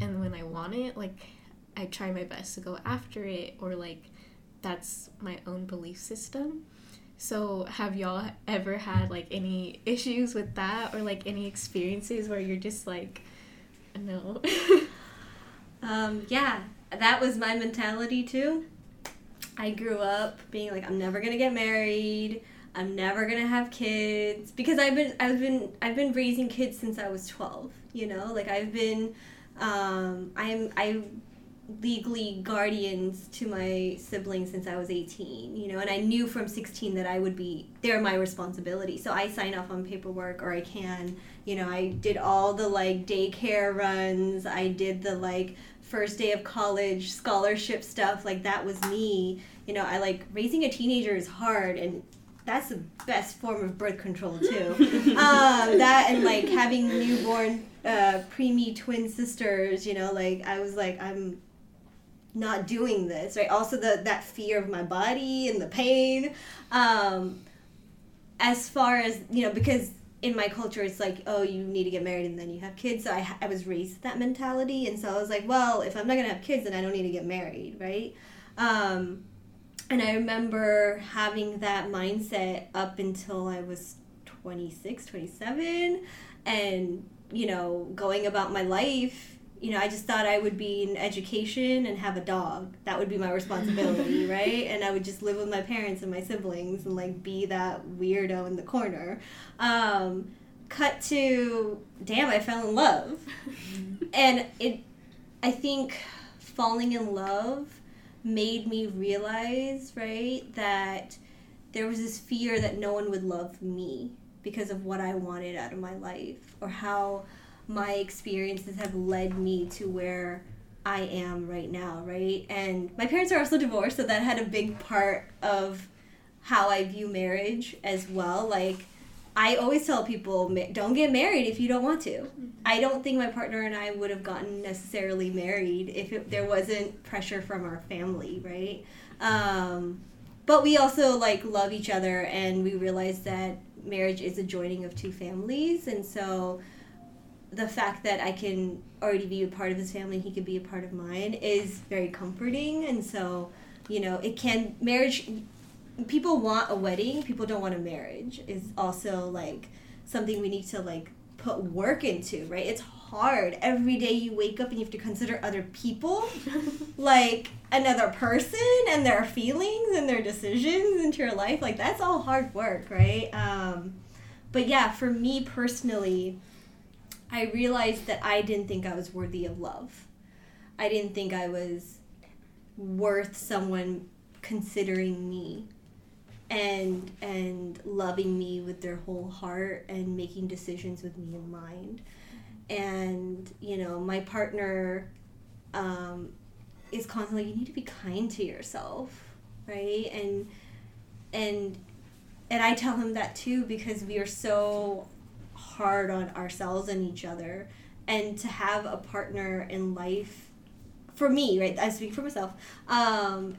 and when I want it, like I try my best to go after it, or like that's my own belief system." So, have y'all ever had like any issues with that, or like any experiences where you're just like, no? Um, yeah, that was my mentality too. I grew up being like, I'm never gonna get married. I'm never gonna have kids because I've been I've been I've been raising kids since I was 12. You know, like I've been um, I'm I legally guardians to my siblings since I was 18, you know, and I knew from 16 that I would be, they're my responsibility. So I sign off on paperwork or I can, you know, I did all the like daycare runs, I did the like first day of college scholarship stuff, like that was me. You know, I like raising a teenager is hard and that's the best form of birth control too. um, that and like having newborn uh, preemie twin sisters, you know, like I was like I'm not doing this right? Also the that fear of my body and the pain. Um as far as you know because in my culture it's like oh you need to get married and then you have kids. So i, I was raised that mentality. And so i was like well if i'm not going to have kids then i don't need to get married right? Um and i remember having that mindset up until i was 26 27 and you know going about my life you know, I just thought I would be in education and have a dog. That would be my responsibility, right? And I would just live with my parents and my siblings and like be that weirdo in the corner. Um, cut to, damn, I fell in love. and it, I think falling in love made me realize, right, that there was this fear that no one would love me because of what I wanted out of my life or how my experiences have led me to where I am right now, right? And my parents are also divorced, so that had a big part of how I view marriage as well. Like, I always tell people, don't get married if you don't want to. I don't think my partner and I would have gotten necessarily married if it, there wasn't pressure from our family, right? Um, but we also like love each other and we realize that marriage is a joining of two families and so the fact that I can already be a part of his family he can be a part of mine is very comforting. And so you know it can marriage people want a wedding people don't want a marriage is also like something we need to like put work into right? It's hard. Every day you wake up and you have to consider other people like another person and their feelings and their decisions into your life. Like that's all hard work right? Um, but yeah for me personally i realized that i didn't think i was worthy of love. I didn't think i was worth someone considering me and and loving me with their whole heart and making decisions with me in mind. And you know my partner um, is constantly you need to be kind to yourself right? And and and i tell him that too because we are so hard on ourselves and each other and to have a partner in life for me right i speak for myself um,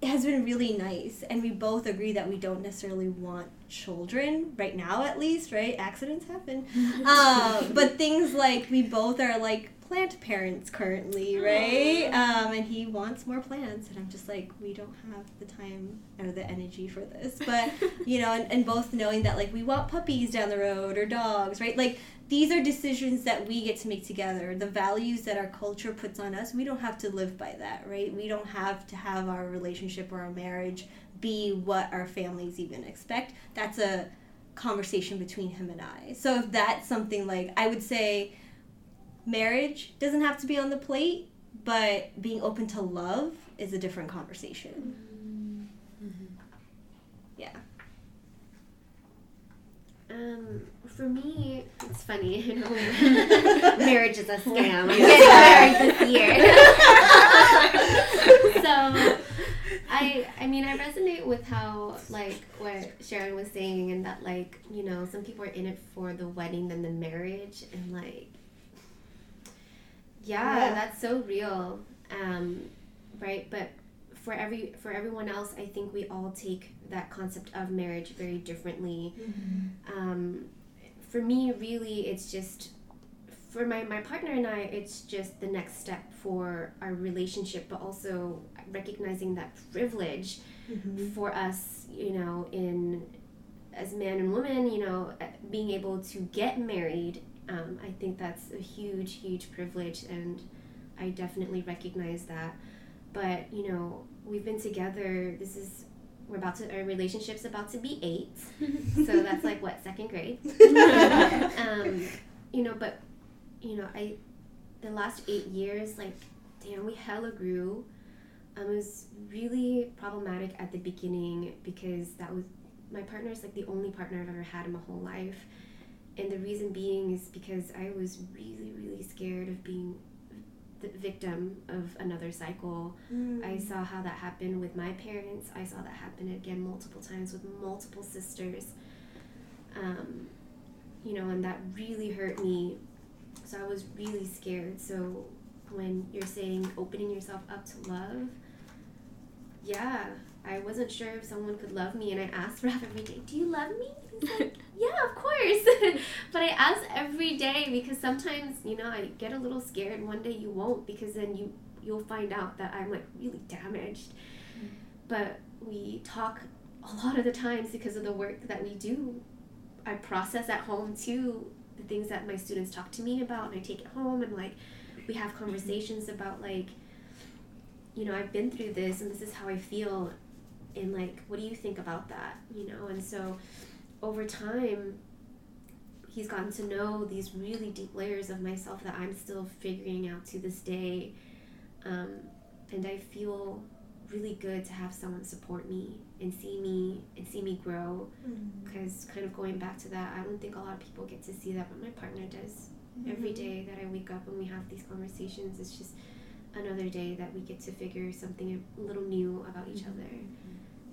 it has been really nice. And we both agree that we don't necessarily want children right now at least right? Accidents happen. Um, but things like we both are like plant parents currently right? Um, and he wants more plants and i'm just like we don't have the time or the energy for this. But you know and, and both knowing that like we want puppies down the road or dogs right? Like these are decisions that we get to make together. The values that our culture puts on us we don't have to live by that right? We don't have to have our relationship or our marriage be what our families even expect. That's a conversation between him and i. So if that's something like i would say marriage doesn't have to be on the plate but being open to love is a different conversation yeah Um, for me, it's funny. Know marriage is a scam. I'm getting married this year. so, I I mean I resonate with how like what Sharon was saying and that like you know some people are in it for the wedding than the marriage and like yeah, Yeah. that's so real. Um, right, but for every for everyone else, I think we all take that concept of marriage very differently um, for me really it's just for my, my partner and i it's just the next step for our relationship but also recognizing that privilege for us you know in as man and woman you know being able to get married um, i think that's a huge huge privilege and i definitely recognize that. But you know we've been together this is we're about to our relationship's about to be eight. So that's like what second grade? Um, you know but you know i the last eight years like damn we hella grew. Um, it was really problematic at the beginning because that was my partner is like the only partner i've ever had in my whole life and the reason being is because i was really really scared of being the victim of another cycle I saw how that happened with my parents. I saw that happen again multiple times with multiple sisters. Um, you know, and that really hurt me. So I was really scared. So when you're saying opening yourself up to love, yeah, I wasn't sure if someone could love me, and I asked Ralph every day, "Do you love me?" Like, "Yeah, of course." but I ask every day because sometimes, you know, I get a little scared. One day you won't because then you you'll find out that I'm like really damaged. Mm. But we talk a lot of the times because of the work that we do. I process at home too the things that my students talk to me about, and I take it home and like we have mm-hmm. conversations about like, you know, I've been through this and this is how I feel, and like, what do you think about that? You know, and so over time, he's gotten to know these really deep layers of myself that I'm still figuring out to this day. Um, and I feel really good to have someone support me and see me and see me grow. Mm-hmm. Because kind of going back to that, I don't think a lot of people get to see that, but my partner does. Every mm-hmm. day that I wake up and we have these conversations, it's just another day that we get to figure something a little new about each mm-hmm. other.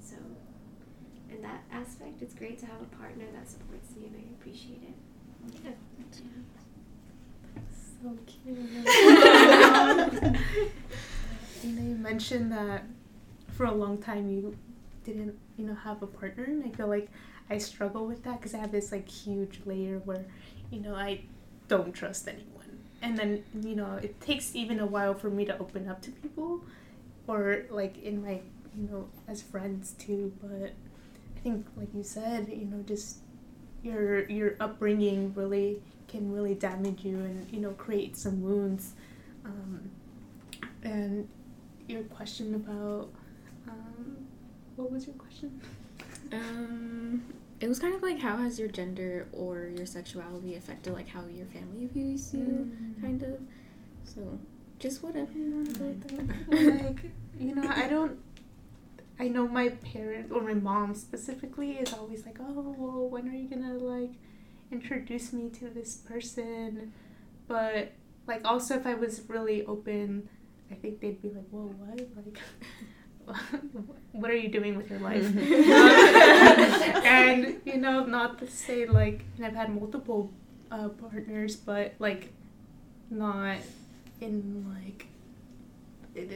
So, in that aspect, it's great to have a partner that supports me, and I appreciate it. So cute. you know, you mentioned that for a long time you didn't you know have a partner and i feel like i struggle with that because i have this like huge layer where you know i don't trust anyone and then you know it takes even a while for me to open up to people or like in my you know as friends too but i think like you said you know just your your upbringing really can really damage you and you know create some wounds um, and your question about um, what was your question Um, it was kind of like how has your gender or your sexuality affected like how your family views you, kind of. So, just whatever you want to go with that. like you know i don't i know my parents or my mom specifically is always like oh well when are you gonna like introduce me to this person? But like also if i was really open i think they'd be like whoa what? Like what are you doing with your life? And you know not to say like and i've had multiple uh, partners but like not in like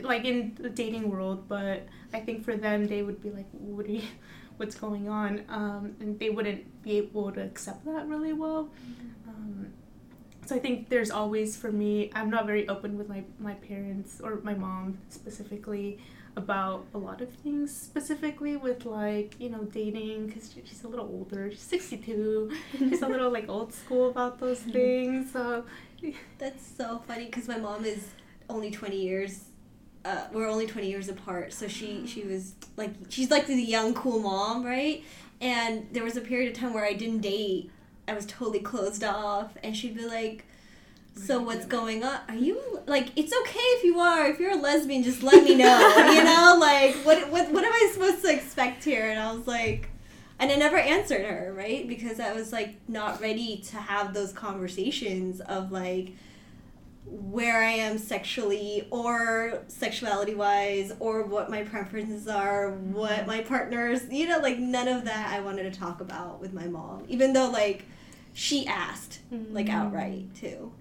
like in the dating world but i think for them they would be like what you what's going on? Um, and they wouldn't be able to accept that really well. Um, so i think there's always for me i'm not very open with my, my parents or my mom specifically about a lot of things specifically with like you know dating because she's a little older. She's 62 she's a little like old school about those things so That's so funny because my mom is only 20 years. Uh, we're only 20 years apart, so she she was like she's like the young cool mom, right? And there was a period of time where I didn't date. I was totally closed off, and she'd be like, "So what's going on? Are you like? It's okay if you are. If you're a lesbian, just let me know. you know, like what what what am I supposed to expect here?" And I was like. And I never answered her, right? Because I was like not ready to have those conversations of like where I am sexually or sexuality wise or what my preferences are, what my partners, you know, like none of that I wanted to talk about with my mom, even though like she asked like outright too.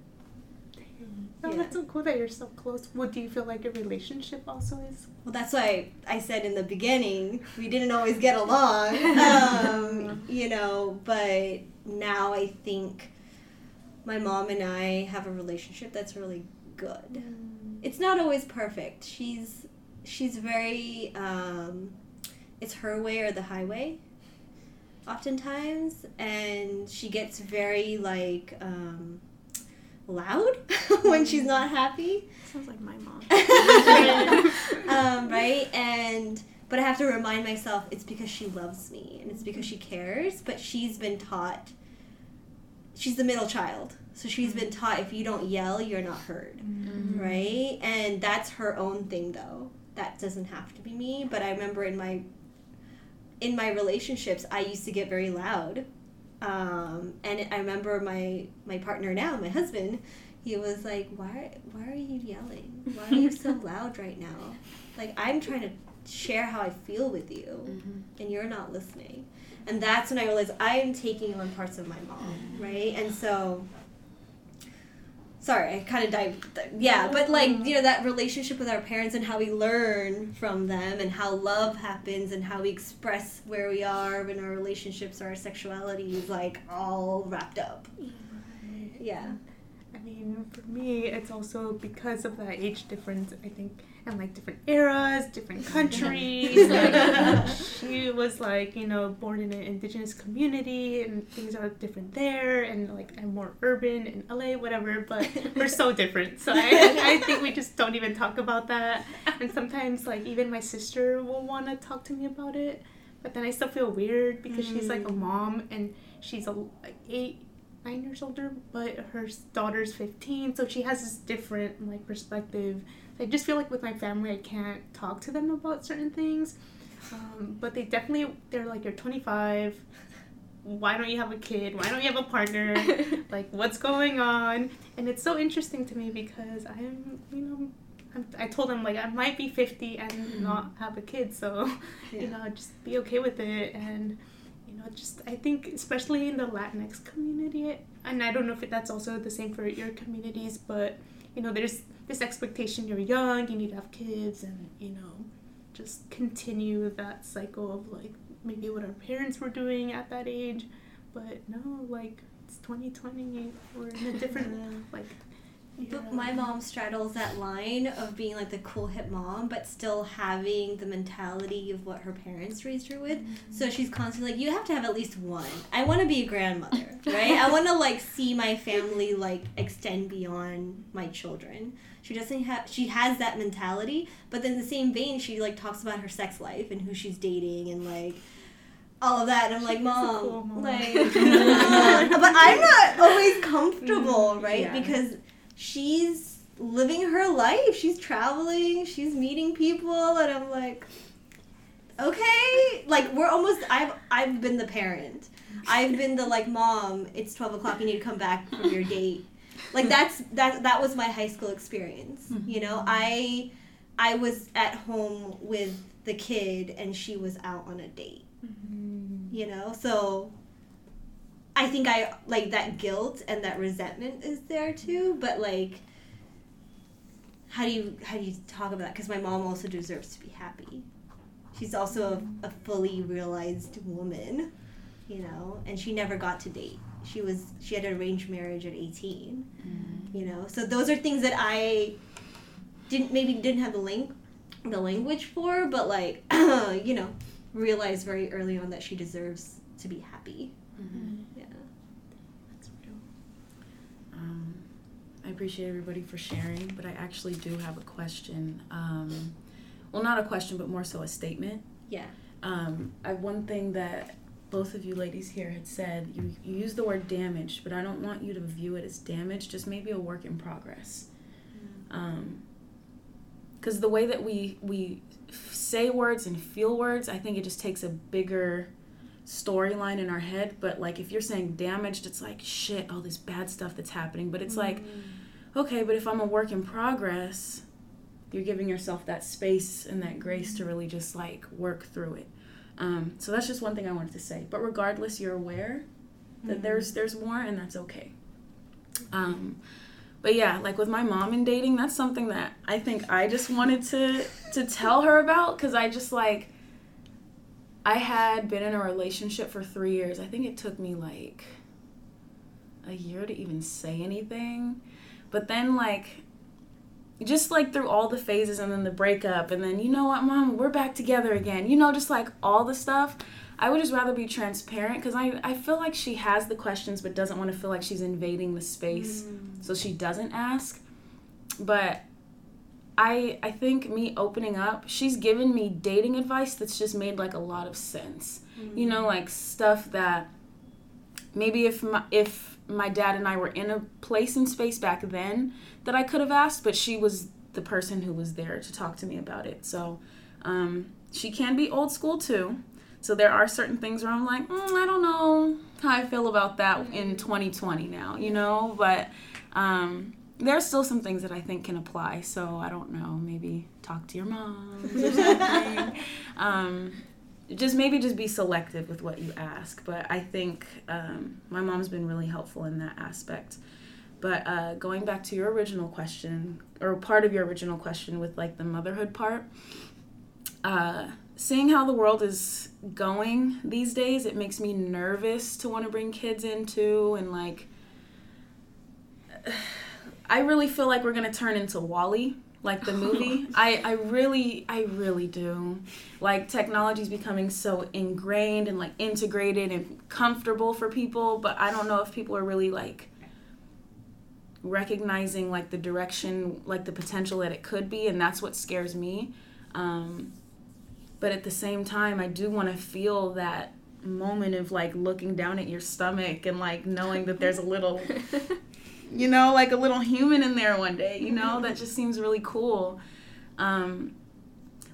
Oh, Yeah. that's so cool that you're so close. What do you feel like your relationship also is? Well, that's why I said in the beginning we didn't always get along, um, you know. But now I think my mom and I have a relationship that's really good. It's not always perfect. She's she's very um, it's her way or the highway. Oftentimes, and she gets very like um, loud when she's not happy Sounds like my mom. um, right? And but I have to remind myself it's because she loves me and it's because she cares. But she's been taught. She's the middle child, so she's been mm. taught if you don't yell, you're not heard, mm-hmm. right? And that's her own thing, though. That doesn't have to be me. But I remember in my in my relationships, I used to get very loud. Um, and I remember my my partner now, my husband, he was like, "Why why are you yelling? Why are you so loud right now? Like I'm trying to share how I feel with you, mm-hmm. and you're not listening." And that's when I realized I am taking on parts of my mom, mm. right? And so sorry, I kind of dived. Yeah, but like you know that relationship with our parents and how we learn from them and how love happens and how we express where we are in our relationships or our sexuality is like all wrapped up. Yeah. I mean, for me, it's also because of that age difference. I think, and like different eras, different countries. like, she was like, you know, born in an indigenous community, and things are different there. And like, I'm more urban in LA, whatever. But we're so different. So I, I think we just don't even talk about that. And sometimes, like, even my sister will want to talk to me about it. But then I still feel weird because she's like a mm. mom and she's a like eight nine years older, but her daughter's 15, so she has this different like perspective. I just feel like with my family, I can't talk to them about certain things. Um, but they definitely, they're like, you're 25. Why don't you have a kid? Why don't you have a partner? like, what's going on? And it's so interesting to me because I'm, you know, I'm, I told them like I might be 50 and not have a kid, so you know, just be okay with it and you know, just I think especially in the Latinx community, and I don't know if that's also the same for your communities, but you know, there's this expectation you're young, you need to have kids, and you know, just continue that cycle of like maybe what our parents were doing at that age. But no, like it's 2020. We're in a different like. But my mom straddles that line of being like the cool hip mom, but still having the mentality of what her parents raised her with. So mm-hmm. she's constantly like, you have to have at least one. I want to be a grandmother, right? I want to like see my family like extend beyond my children. She doesn't have. She has that mentality, but then in the same vein, she like talks about her sex life and who she's dating and like all of that. And I'm like, mom, cool mom." like, but I'm not always comfortable, mm-hmm. right? Yeah. Because she's living her life. She's traveling. She's meeting people, and I'm like, okay, like we're almost. I've I've been the parent. I've been the like mom. It's twelve o'clock. You need to come back from your date. Like that's that that was my high school experience. Mm-hmm. You know, I I was at home with the kid, and she was out on a date. Mm-hmm. You know, so I think I like that guilt and that resentment is there too. But like, how do you how do you talk about that? Because my mom also deserves to be happy. She's also a, a fully realized woman, you know, and she never got to date. She was she had an arranged marriage at eighteen, mm-hmm. you know. So those are things that I didn't maybe didn't have the link the language for, but like you know, realized very early on that she deserves to be happy. Yeah. That's real. Um, I appreciate everybody for sharing, but I actually do have a question. Um, well, not a question, but more so a statement. Yeah. Um, I one thing that both of you ladies here had said, you, you use the word damaged, but I don't want you to view it as damage, just maybe a work in progress. Because the way that we we say words and feel words, I think it just takes a bigger storyline in our head. But like if you're saying damaged, it's like shit, all this bad stuff that's happening. But it's like, okay, but if I'm a work in progress, you're giving yourself that space and that grace to really just like work through it. Um, so that's just one thing I wanted to say. But regardless, you're aware that there's there's more, and that's okay. Um, but yeah, like with my mom and dating, that's something that I think I just wanted to to tell her about because I just like I had been in a relationship for three years. I think it took me like a year to even say anything, but then like just like through all the phases and then the breakup and then you know what mom? We're back together again. You know just like all the stuff. I would just rather be transparent because I, I feel like she has the questions but doesn't want to feel like she's invading the space mm. so she doesn't ask. But i i think me opening up she's given me dating advice that's just made like a lot of sense you know like stuff that maybe if my, if my dad and I were in a place and space back then that I could have asked, but she was the person who was there to talk to me about it. So um, she can be old school too. So there are certain things where I'm like, mm, I don't know how I feel about that in 2020 now, you know. But um, there are still some things that I think can apply. So I don't know. Maybe talk to your mom or something. um, just maybe just be selective with what you ask. But I think um, my mom's been really helpful in that aspect. But uh, going back to your original question, or part of your original question with like the motherhood part, uh, seeing how the world is going these days, it makes me nervous to want to bring kids into and like. I really feel like we're gonna turn into WALL-E, like the movie. I, I really, I really do. Like technology's becoming so ingrained and like integrated and comfortable for people, but I don't know if people are really like recognizing like the direction, like the potential that it could be, and that's what scares me. Um, but at the same time, I do want to feel that moment of like looking down at your stomach and like knowing that there's a little you know, like a little human in there one day, you know, that just seems really cool. Um,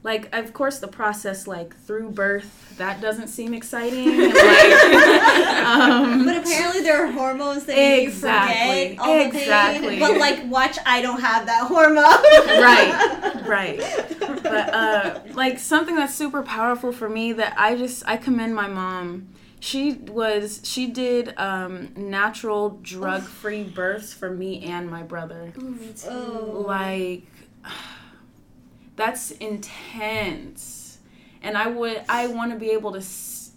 like, of course, the process, like through birth, that doesn't seem exciting. and, like, um, But apparently there are hormones that Exactly, you forget all the exactly. But like, watch, I don't have that hormone. right right but uh like something that's super powerful for me that i just i commend my mom she was she did um natural drug free births for me and my brother Oh. like That's intense. And I would I want to be able to s-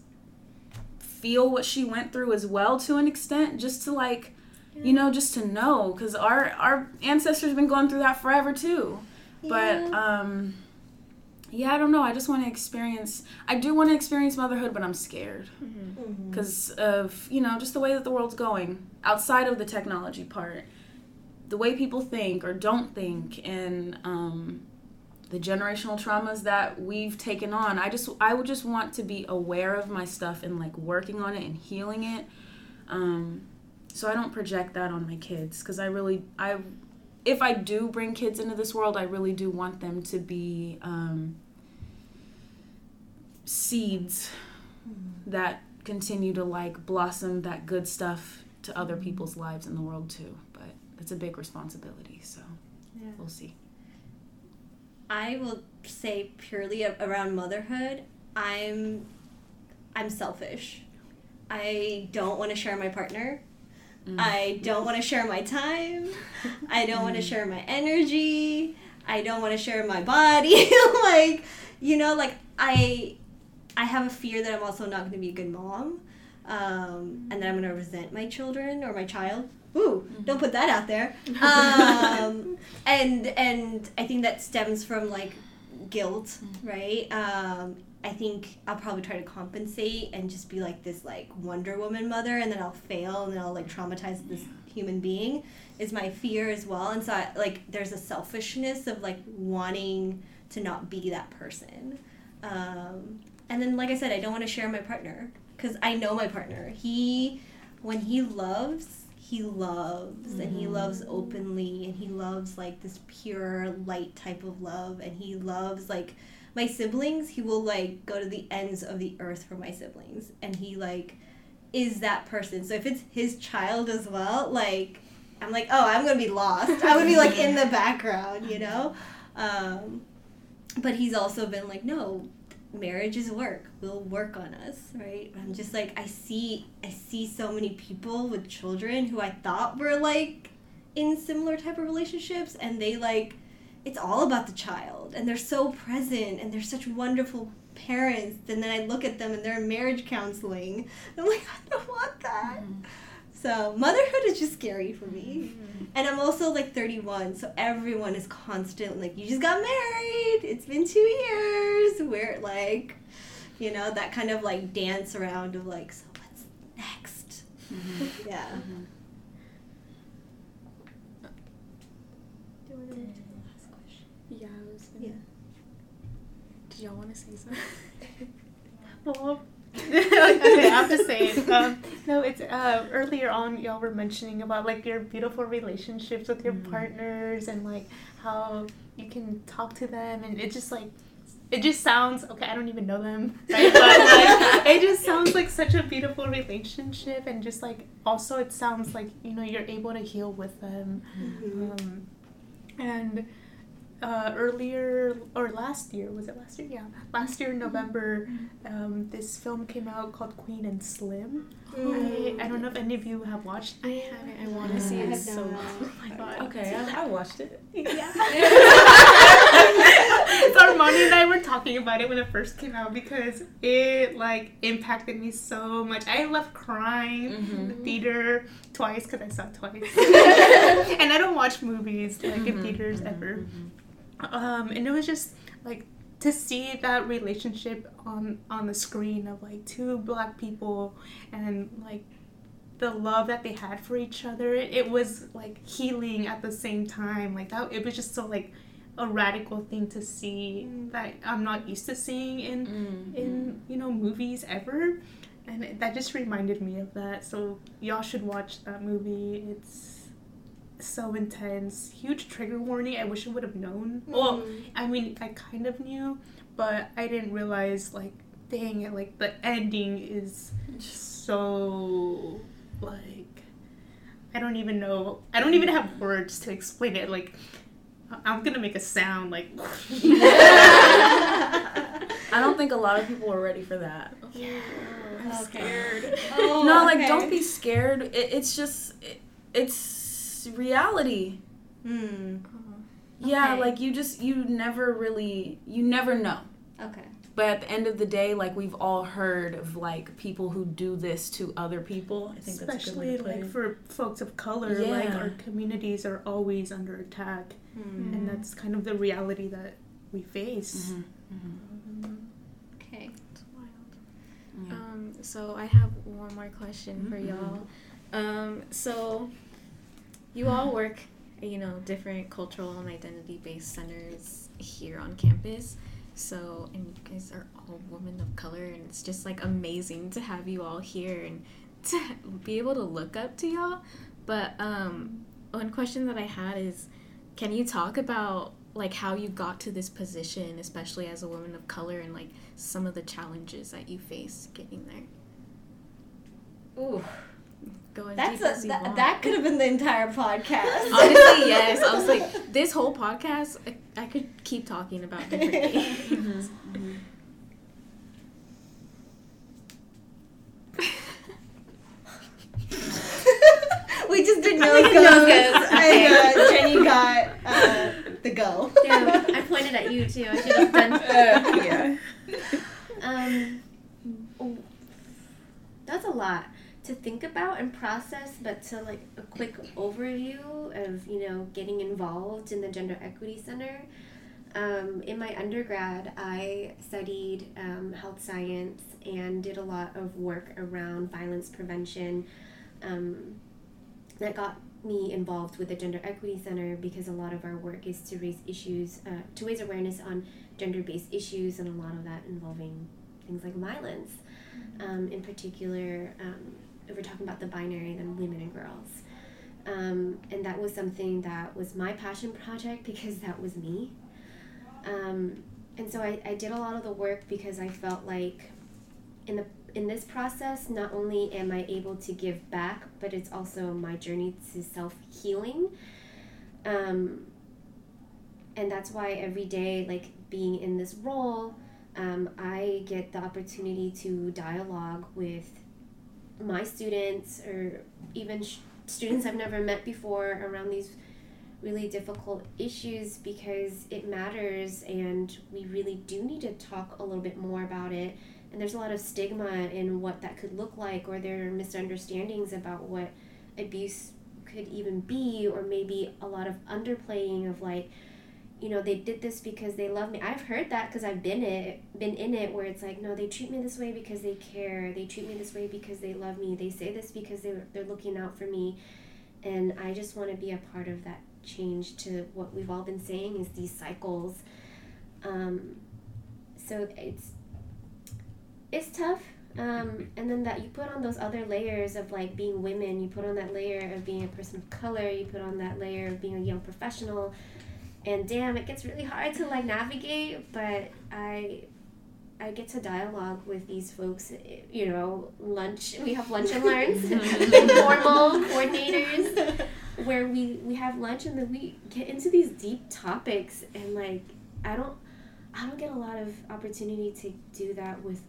feel what she went through as well to an extent just to like you know just to know cuz our our ancestors been going through that forever too. But um yeah, I don't know. I just want to experience I do want to experience motherhood, but I'm scared. Because of you know just the way that the world's going outside of the technology part the way people think or don't think and um, the generational traumas that we've taken on i just i would just want to be aware of my stuff and like working on it and healing it. Um, so i don't project that on my kids because i really i if i do bring kids into this world i really do want them to be um, seeds that continue to like blossom that good stuff to other people's lives in the world too. But it's a big responsibility, so Yeah. we'll see. I will say purely around motherhood, I'm I'm selfish. I don't want to share my partner. Mm. I don't want to share my time. I don't want to share my energy. I don't want to share my body. like, you know, like I I have a fear that I'm also not going to be a good mom. Um, and that I'm going to resent my children or my child. Ooh, don't put that out there. Um, and and I think that stems from like guilt, right? Um, I think I'll probably try to compensate and just be like this like Wonder Woman mother, and then I'll fail, and then I'll like traumatize this human being. Is my fear as well, and so I, like there's a selfishness of like wanting to not be that person. Um, and then like I said, I don't want to share my partner because I know my partner. He when he loves he loves and he loves openly and he loves like this pure light type of love and he loves like my siblings he will like go to the ends of the earth for my siblings. And he like is that person. So if it's his child as well like i'm like oh i'm gonna be lost. I'm gonna be like in the background you know? Um, but he's also been like no marriage is work. We'll work on us right? I'm just like i see i see so many people with children who i thought were like in similar type of relationships and they like it's all about the child and they're so present and they're such wonderful parents and then i look at them and they're in marriage counseling. I'm like i don't want that mm-hmm. So motherhood is just scary for me mm-hmm. and i'm also like 31 so everyone is constant like you just got married it's been two years we're like you know that kind of like dance around of like so what's next mm-hmm. yeah mm-hmm. Do you wanna move to the last question? Yeah, I was gonna, Yeah. Did y'all want to say something? Well, okay, I have to say it. Um, no, it's uh, earlier on y'all were mentioning about like your beautiful relationships with your partners and like how you can talk to them and it just like it just sounds okay. I don't even know them, right? But like, it just sounds like such a beautiful relationship and just like also it sounds like you know you're able to heal with them. Um, and uh, earlier or last year was it last year? Yeah, last year in mm-hmm. November, mm-hmm. um, this film came out called Queen and Slim. Mm. I, I don't know if any of you have watched I it. haven't. I want to see it so. Oh my god. Okay, I, I watched it. Yeah. so Armani and I were talking about it when it first came out because it like impacted me so much. I left crying in mm-hmm. the theater twice because I saw it twice, and I don't watch movies like in theaters ever. Um, and it was just like to see that relationship on on the screen of like two black people and like the love that they had for each other it was like healing at the same time. Like that it was just so like a radical thing to see that i'm not used to seeing in Mm-hmm. in you know movies ever. And it, that just reminded me of that. So y'all should watch that movie. It's so intense huge trigger warning i wish i would have known mm-hmm. well i mean i kind of knew but i didn't realize like dang it like the ending is so like i don't even know i don't even have words to explain it like I- i'm gonna make a sound like I don't think a lot of people are ready for that. Yeah. I'm scared. Oh, no, like oh, okay. don't be scared. It, it's just it, it's reality. Hmm. Yeah, Okay. like you just you never really you never know. Okay. But at the end of the day, like we've all heard of like people who do this to other people. I think that's a good way Especially like for folks of color, like our communities are always under attack, Hmm. and that's kind of the reality that we face. Mhm, mhm. Okay. It's wild. Yeah. Um, so I have one more question for Mhm. y'all. Um, so you all work, you know, different cultural and identity based centers here on campus. So, and you guys are all women of color, and it's just like amazing to have you all here and to be able to look up to y'all. But um, one question that I had is, can you talk about like how you got to this position, especially as a woman of color, and like some of the challenges that you face getting there? Ooh, Go as that's deep as you that, want. that could have been the entire podcast. Honestly, yes. I was like, this whole podcast, I, I could keep talking about different things. Mhm. we just did no think goes, no goes. and uh, Jenny got uh, the go. Damn, I pointed at you too. I should have done. yeah. Um, oh, that's a lot to think about and process, but to like a quick overview of you know getting involved in the Gender Equity Center. Um, in my undergrad, I studied um, health science and did a lot of work around violence prevention. Um, that got me involved with the Gender Equity Center because a lot of our work is to raise issues, uh, to raise awareness on gender based issues, and a lot of that involving things like violence. Um, in particular, um, if we're talking about the binary, then women and girls. Um, and that was something that was my passion project because that was me. Um, and so I, I did a lot of the work because I felt like in the in this process, not only am I able to give back, but it's also my journey to self healing. Um, and that's why every day, like being in this role, um, I get the opportunity to dialogue with my students or even sh- students I've never met before around these really difficult issues because it matters and we really do need to talk a little bit more about it. And there's a lot of stigma in what that could look like, or there are misunderstandings about what abuse could even be, or maybe a lot of underplaying of like, you know, they did this because they love me. I've heard that because I've been it, been in it, where it's like, no, they treat me this way because they care. They treat me this way because they love me. They say this because they they're looking out for me, and I just want to be a part of that change to what we've all been saying is these cycles. Um, so it's it's tough. Um, and then that you put on those other layers of like being women, you put on that layer of being a person of color, you put on that layer of being a young professional, and damn, it gets really hard to like navigate. But I, I get to dialogue with these folks. You know, lunch. We have lunch and learns, informal coordinators, where we we have lunch and then we get into these deep topics. And like, I don't, I don't get a lot of opportunity to do that with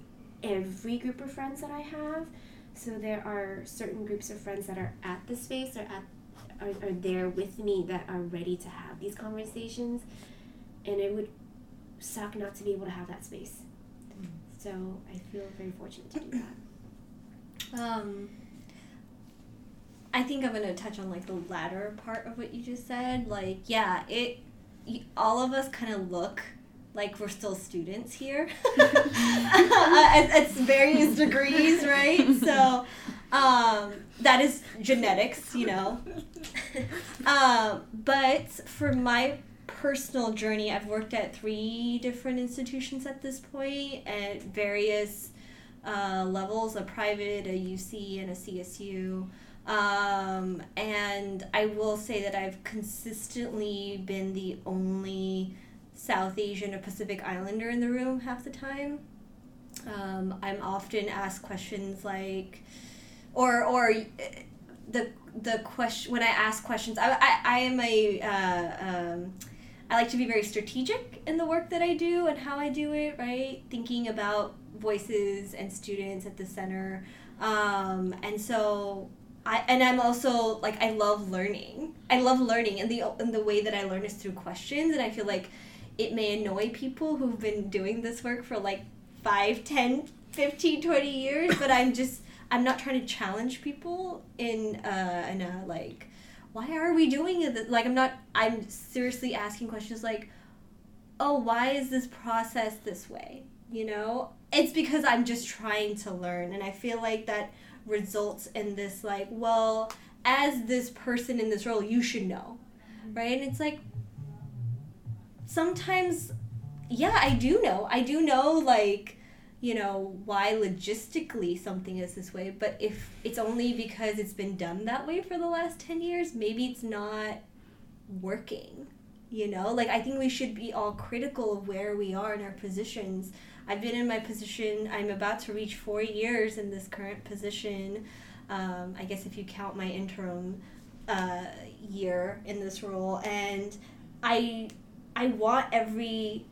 every group of friends that I have. So there are certain groups of friends that are at the space or at are, are there with me that are ready to have these conversations and it would suck not to be able to have that space. So I feel very fortunate to do that. Um, I think I'm gonna touch on like the latter part of what you just said. Like, yeah, it. All of us kind of look like we're still students here, at, at various degrees, right? So, um, that is genetics, you know. um, but for my personal journey, I've worked at three different institutions at this point at various uh, levels a private, a UC, and a CSU. Um, and I will say that I've consistently been the only South Asian or Pacific Islander in the room half the time. Um, I'm often asked questions like, or or uh, the the question when I ask questions, I I, I am a uh, um, I like to be very strategic in the work that I do and how I do it. Right, thinking about voices and students at the center, um, and so I and I'm also like I love learning. I love learning, and the and the way that I learn is through questions. And I feel like it may annoy people who've been doing this work for like 5, 10, 15, 20 years, but I'm just I'm not trying to challenge people in uh in a like why are we doing it? Like I'm not I'm seriously asking questions like oh why is this process this way? You know? It's because I'm just trying to learn and I feel like that results in this like well as this person in this role you should know right? And it's like sometimes yeah I do know. I do know like you know why logistically something is this way but if it's only because it's been done that way for the last 10 years maybe it's not working you know? Like i think we should be all critical of where we are in our positions. I've been in my position i'm about to reach four years in this current position. Um, i guess if you count my interim uh, year in this role and i i want every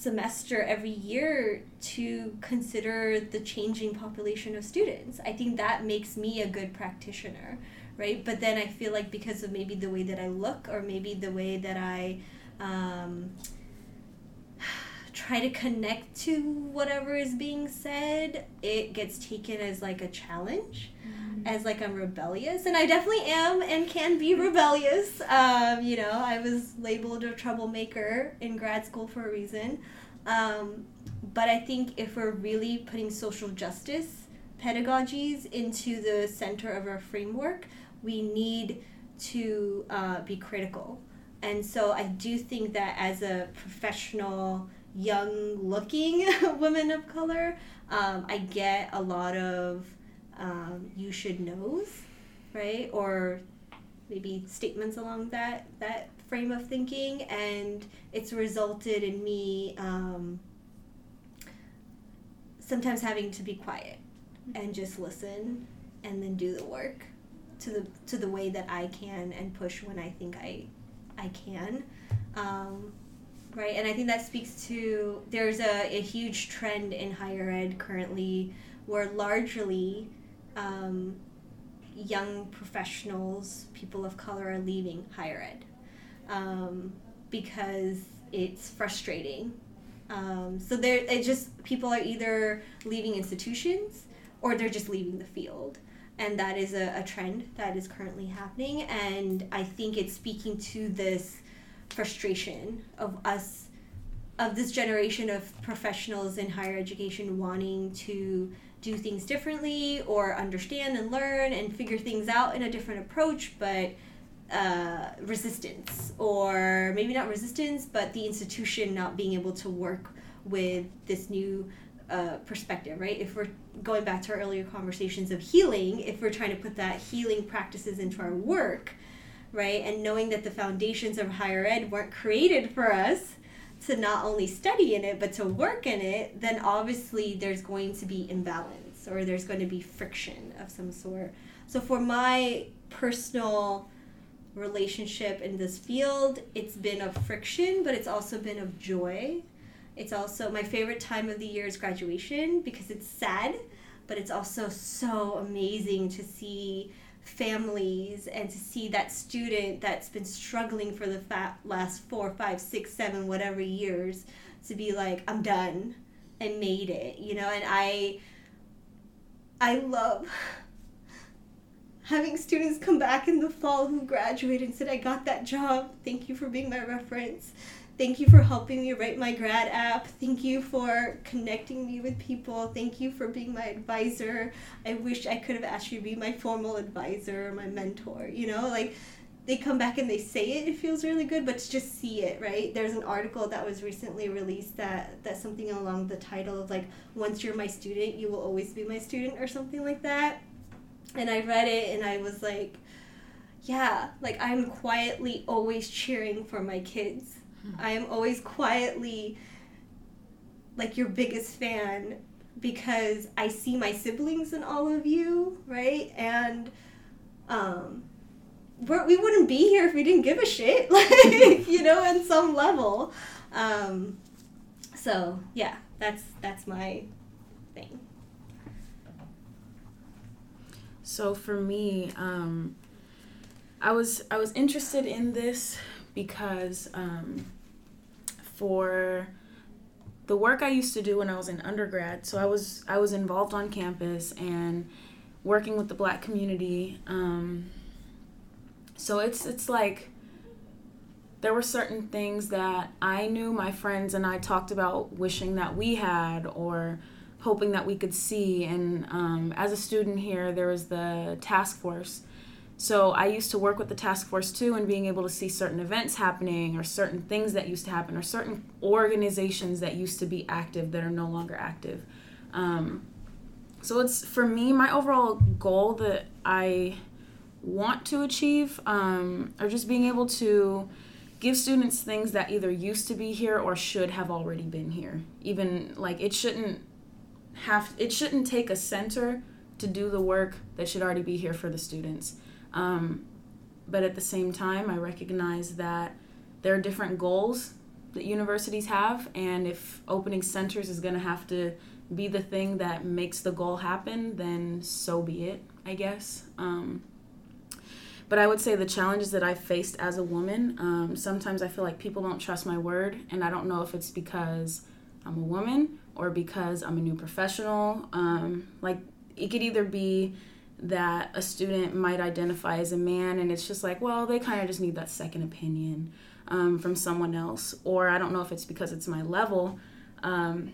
semester every year to consider the changing population of students. I think that makes me a good practitioner, right? But then I feel like because of maybe the way that I look or maybe the way that I um, try to connect to whatever is being said, it gets taken as like a challenge. As like I'm rebellious, and I definitely am and can be rebellious. Um, you know, I was labeled a troublemaker in grad school for a reason. Um, but I think if we're really putting social justice pedagogies into the center of our framework, we need to uh, be critical. And so I do think that as a professional, young looking woman of color, um, I get a lot of um, you should knows, right? Or maybe statements along that, that frame of thinking. And it's resulted in me um, sometimes having to be quiet and just listen and then do the work to the to the way that I can and push when I think I I can. Um, right and I think that speaks to there's a, a huge trend in higher ed currently where largely um, young professionals, people of color, are leaving higher ed um, because it's frustrating um, so there, it just people are either leaving institutions or they're just leaving the field, and that is a, a trend that is currently happening. And I think it's speaking to this frustration of us, of this generation of professionals in higher education wanting to do things differently or understand and learn and figure things out in a different approach, but uh, resistance, or maybe not resistance, but the institution not being able to work with this new uh, perspective, right? If we're going back to our earlier conversations of healing, if we're trying to put that healing practices into our work, right, and knowing that the foundations of higher ed weren't created for us to not only study in it but to work in it, then obviously there's going to be imbalance or there's going to be friction of some sort. So for my personal relationship in this field. It's been of friction, but it's also been of joy. It's also my favorite time of the year is graduation because it's sad, but it's also so amazing to see families and to see that student that's been struggling for the fa- last four, five, six, seven, whatever years to be like, I'm done and made it, you know, and I I love having students come back in the fall who graduated and said, I got that job. Thank you for being my reference. Thank you for helping me write my grad app. Thank you for connecting me with people. Thank you for being my advisor. I wish I could have asked you to be my formal advisor or my mentor. You know, like they come back and they say it, it feels really good, but to just see it, right? There's an article that was recently released that that's something along the title of like, once you're my student, you will always be my student or something like that and I read it and I was like, yeah, like I'm quietly always cheering for my kids. I am always quietly like your biggest fan because I see my siblings in all of you, right? And um we're, we wouldn't be here if we didn't give a shit, like you know, in some level. Um, so yeah, that's that's my thing. So for me, um, I was I was interested in this because um, for the work I used to do when I was in undergrad, so I was I was involved on campus and working with the Black community. Um, so it's it's like there were certain things that I knew my friends and I talked about wishing that we had or hoping that we could see. And um, as a student here, there was the task force. So I used to work with the task force too, and being able to see certain events happening, or certain things that used to happen, or certain organizations that used to be active that are no longer active. Um, so it's for me, my overall goal that I want to achieve, um, or just being able to give students things that either used to be here or should have already been here. Even like it shouldn't have it shouldn't take a center to do the work that should already be here for the students. Um, but at the same time, I recognize that there are different goals that universities have, and if opening centers is going to have to be the thing that makes the goal happen, then so be it, I guess. Um, but I would say the challenges that I've faced as a woman, um, sometimes I feel like people don't trust my word, and I don't know if it's because I'm a woman or because I'm a new professional. Um, like it could either be that a student might identify as a man and it's just like, well, they kind of just need that second opinion um, from someone else. Or I don't know if it's because it's my level. Um,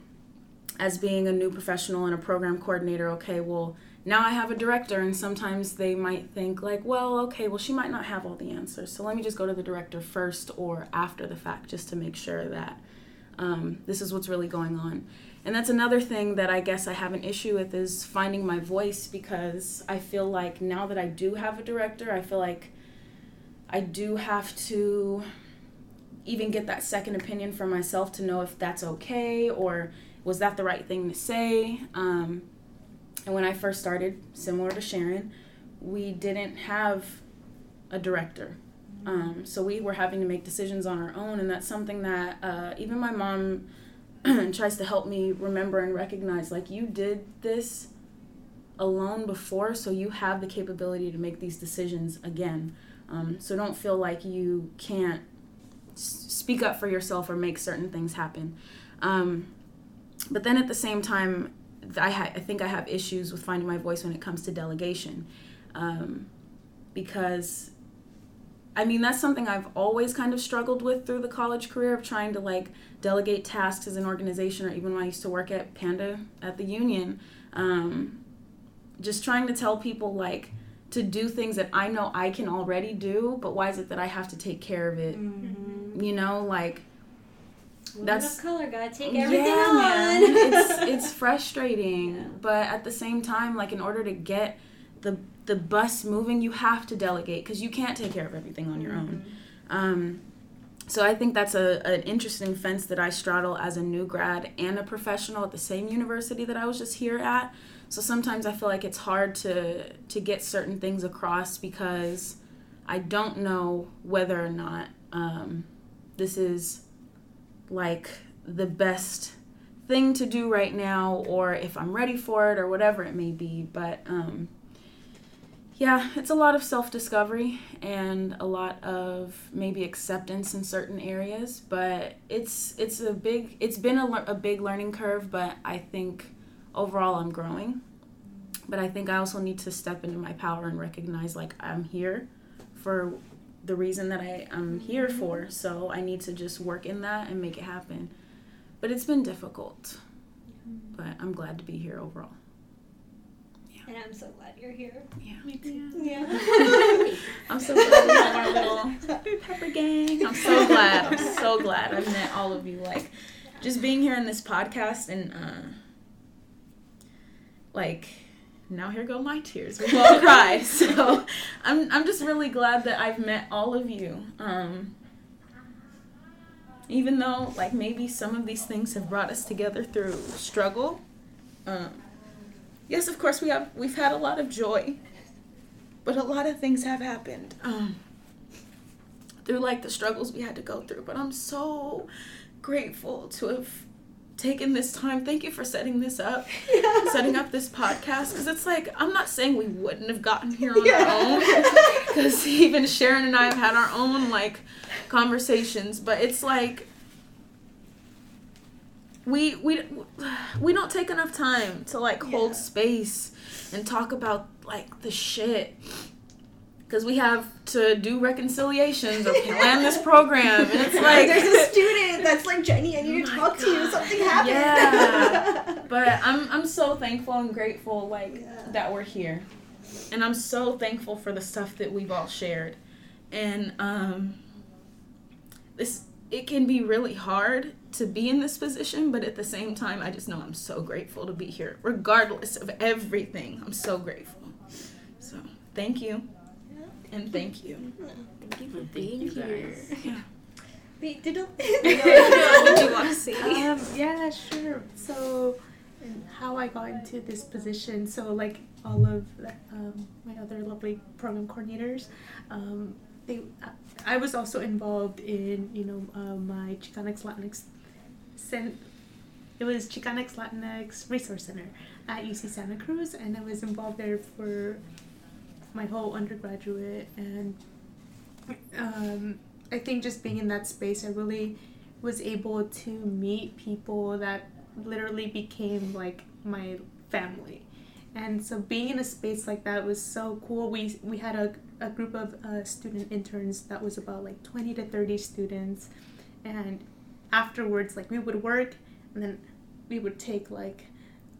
as being a new professional and a program coordinator, okay, well, now I have a director, and sometimes they might think, like, well, okay, well, she might not have all the answers, so let me just go to the director first or after the fact just to make sure that um, this is what's really going on. And that's another thing that I guess I have an issue with is finding my voice because I feel like now that I do have a director, I feel like I do have to even get that second opinion for myself to know if that's okay or was that the right thing to say. Um, and when I first started, similar to Sharon, we didn't have a director. Um, so we were having to make decisions on our own, and that's something that uh, even my mom tries to help me remember and recognize like you did this alone before so you have the capability to make these decisions again. Um, so don't feel like you can't speak up for yourself or make certain things happen. Um, but then at the same time I, ha- I think i have issues with finding my voice when it comes to delegation. Um, because I mean, that's something I've always kind of struggled with through the college career of trying to like delegate tasks as an organization, or even when I used to work at Panda at the union. Um, just trying to tell people like to do things that I know I can already do, but why is it that I have to take care of it? Mm-hmm. You know, like Women that's color gotta take everything yeah, on. Man. it's it's frustrating, yeah. but at the same time, like in order to get the the bus moving, you have to delegate because you can't take care of everything on your mm-hmm. own. Um, so I think that's a, an interesting fence that I straddle as a new grad and a professional at the same university that I was just here at. So sometimes I feel like it's hard to to get certain things across because I don't know whether or not um, this is like the best thing to do right now or if I'm ready for it or whatever it may be. But um, yeah, it's a lot of self discovery and a lot of maybe acceptance in certain areas, but it's it's a big it's been a, a big learning curve, but I think overall I'm growing. But I think I also need to step into my power and recognize like I'm here for the reason that I am here for. So I need to just work in that and make it happen. But it's been difficult. But I'm glad to be here overall. And I'm so glad you're here. Yeah. Me too. Yeah. I'm so glad we have our little pepper gang. I'm so glad. I'm so glad I've met all of you. Like, just being here in this podcast and, uh, like, now here go my tears. We all cry. So I'm, I'm just really glad that I've met all of you. Um, even though, like, maybe some of these things have brought us together through struggle. Um, yes, of course we have we've had a lot of joy, but a lot of things have happened um, through like the struggles we had to go through. But I'm so grateful to have taken this time. Thank you for setting this up, Yeah. setting up this podcast. Because it's like, I'm not saying we wouldn't have gotten here on Yeah. our own. Because even Sharon and I have had our own, like, conversations. But it's like, we, we, we don't take enough time to, like, Yeah. hold space and talk about, like, the shit because we have to do reconciliations or plan this program, and it's like, there's a student that's like Jenny. I need to Oh my talk to you. God. Something happened. Yeah. but I'm I'm so thankful and grateful like Yeah. that we're here, and I'm so thankful for the stuff that we've all shared, and um, this it can be really hard to be in this position, but at the same time, I just know I'm so grateful to be here, regardless of everything. I'm so grateful. So thank you, and thank you. Thank you for being you here. guys. Wait, did what do you want to say? um, yeah, sure. So, and how I got into this position. So, like all of um, my other lovely program coordinators, um, they, I was also involved in, you know, uh, my Chicanx Latinx, cen- it was Chicanx Latinx Resource Center at UC Santa Cruz, and I was involved there for my whole undergraduate and. Um, I think just being in that space, I really was able to meet people that literally became like my family. And so being in a space like that was so cool. We we had a, a group of uh, student interns that was about like 20 to 30 students. And afterwards, like we would work and then we would take like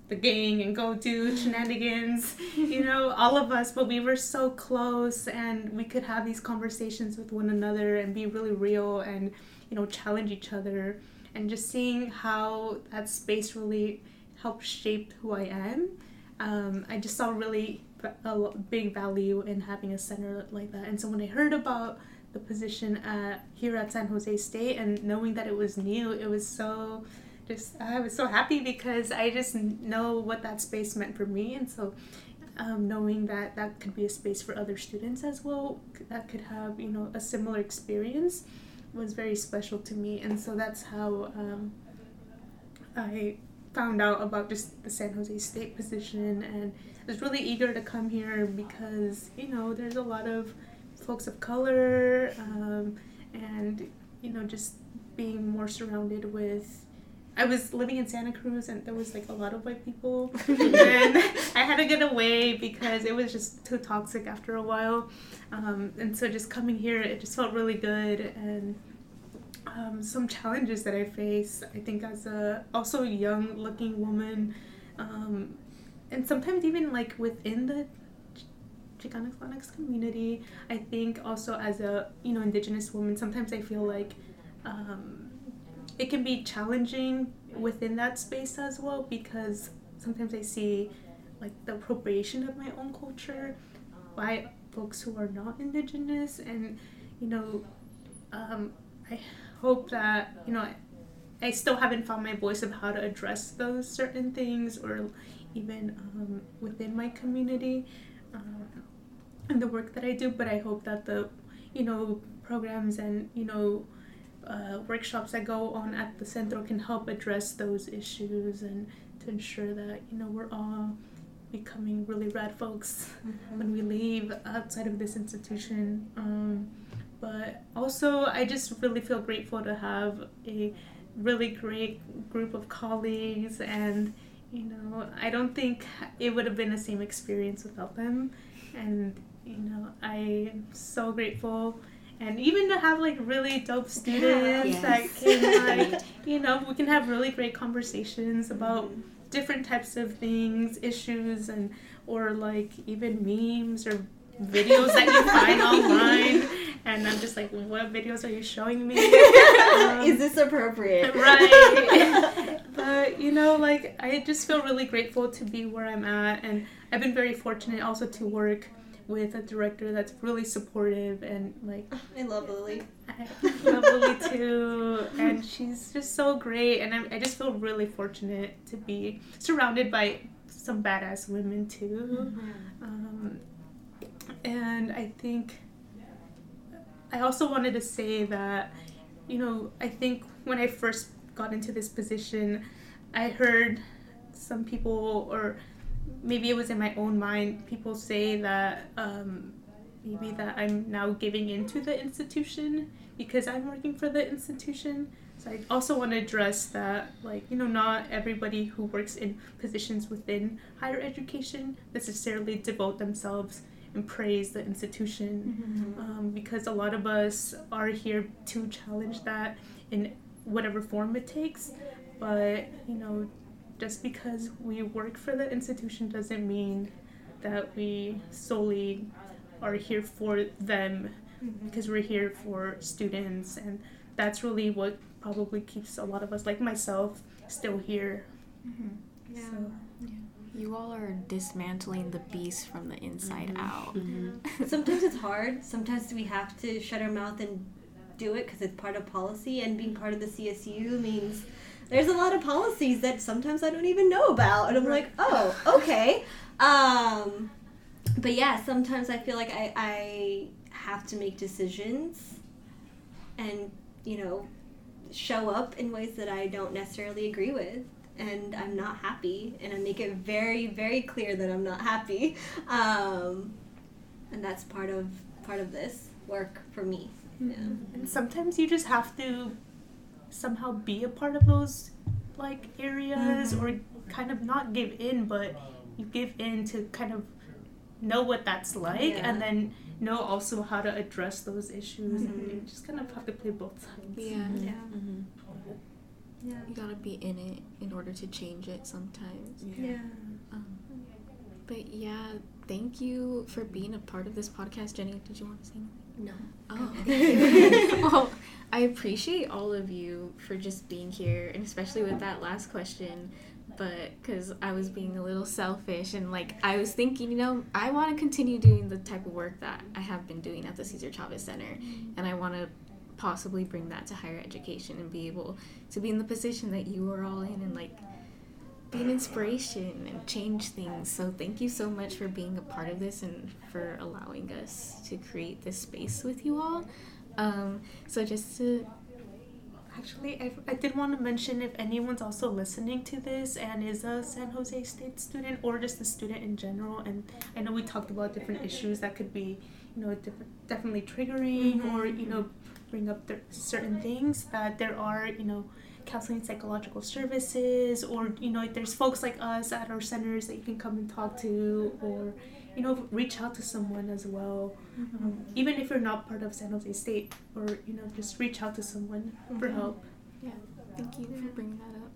the gang and go do shenanigans, you know, all of us, but we were so close and we could have these conversations with one another and be really real and, you know, challenge each other. And just seeing how that space really helped shape who I am, um, I just saw really a big value in having a center like that. And so when I heard about the position at, here at San Jose State and knowing that it was new, it was so just I was so happy because I just know what that space meant for me, and so um, knowing that that could be a space for other students as well, that could have you know a similar experience, was very special to me, and so that's how um, I found out about just the San Jose State position, and I was really eager to come here because you know there's a lot of folks of color, um, and you know just being more surrounded with I was living in Santa Cruz and there was like a lot of white people and I had to get away because it was just too toxic after a while. Um, and so just coming here, it just felt really good and um, some challenges that I face. I think as a also a young looking woman, um, and sometimes even like within the Chicana Latinx community, I think also as a you know indigenous woman, sometimes I feel like. Um, it can be challenging within that space as well because sometimes I see like the appropriation of my own culture by folks who are not indigenous and you know um, I hope that you know I, I still haven't found my voice of how to address those certain things or even um, within my community um, and the work that I do but I hope that the you know programs and you know uh, workshops that go on at the centro can help address those issues and to ensure that you know we're all becoming really rad folks when we leave outside of this institution. Um, but also i just really feel grateful to have a really great group of colleagues and you know i don't think it would have been the same experience without them. And you know i'm so grateful. And even to have like really dope students Yes. that can like you know we can have really great conversations about different types of things issues and or like even memes or videos that you find online. And i'm just like what videos are you showing me? Um, Is this appropriate? right. But you know like i just feel really grateful to be where i'm at. And i've been very fortunate also to work with a director that's really supportive and like I love Lily. I love Lily too, and she's just so great. And I, I just feel really fortunate to be surrounded by some badass women too. Um, and I think I also wanted to say that, you know, I think when I first got into this position, I heard some people, or maybe it was in my own mind, people say that um, maybe that I'm now giving into the institution because I'm working for the institution. So I also want to address that, like, you know, not everybody who works in positions within higher education necessarily devote themselves and praise the institution um, because a lot of us are here to challenge that in whatever form it takes. But, you know, just because we work for the institution doesn't mean that we solely are here for them mm-hmm. because we're here for students and that's really what probably keeps a lot of us like myself still here mm-hmm. Yeah. so You all are dismantling the beast from the inside mm-hmm. out. Mm-hmm. Sometimes it's hard. Sometimes we have to shut our mouth and do it because it's part of policy. And being part of the CSU means there's a lot of policies that sometimes I don't even know about. And I'm like, oh, okay. Um, but yeah, sometimes I feel like I, I have to make decisions and, you know, show up in ways that I don't necessarily agree with. And I'm not happy, and I make it very, very clear that I'm not happy. Um, and that's part of part of this work for me. Yeah. and sometimes you just have to somehow be a part of those like areas Mhm. or kind of not give in but you give in to kind of know what that's like Yeah. and then know also how to address those issues and Mhm. you just kind of have to play both sides Yeah. Yeah. Mm-hmm. Yeah. You gotta be in it in order to change it sometimes. Yeah. Um, but yeah, thank you for being a part of this podcast. Jenny, did you want to say anything? No. Oh. well, I appreciate all of you for just being here, and especially with that last question. But because I was being a little selfish, and like I was thinking, you know, I want to continue doing the type of work that I have been doing at the Cesar Chavez Center, mm-hmm. and I want to possibly bring that to higher education and be able to be in the position that you are all in, and like be an inspiration and change things. So thank you so much for being a part of this and for allowing us to create this space with you all. Um, so just to Actually, I, I did want to mention if anyone's also listening to this and is a San Jose State student or just a student in general, and I know we talked about different issues that could be, you know, different, definitely triggering or, you know, bring up th- certain things, that there are, you know, counseling psychological services or, you know, there's folks like us at our centers that you can come and talk to or, you know, reach out to someone as well. Um, even if you're not part of San Jose State, or you know, just reach out to someone for Mhm. help. Yeah thank you for bringing that up.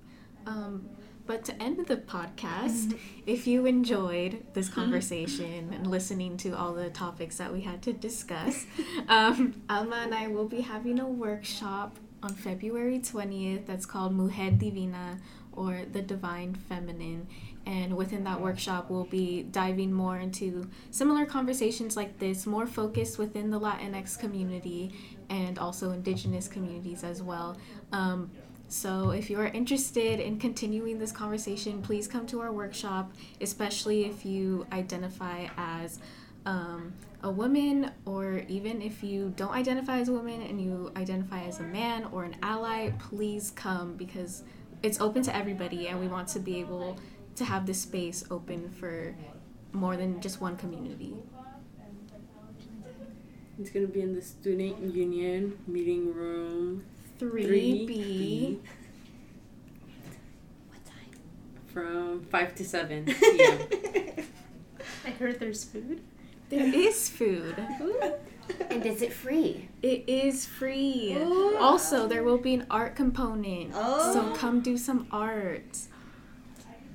Um, but to end the podcast, if you enjoyed this conversation and listening to all the topics that we had to discuss, um, Alma and I will be having a workshop on February 20th that's called Mujer Divina or the Divine Feminine. And within that workshop, we'll be diving more into similar conversations like this, more focused within the Latinx community and also indigenous communities as well. Um, so, if you are interested in continuing this conversation, please come to our workshop, especially if you identify as um, a woman, or even if you don't identify as a woman and you identify as a man or an ally, please come because it's open to everybody, and we want to be able to have this space open for more than just one community. It's gonna be in the student union meeting room 3B. What time? from five to seven p.m. I heard there's food. There is food. And is it free? It is free. Ooh. Also, there will be an art component. Oh. So come do some art.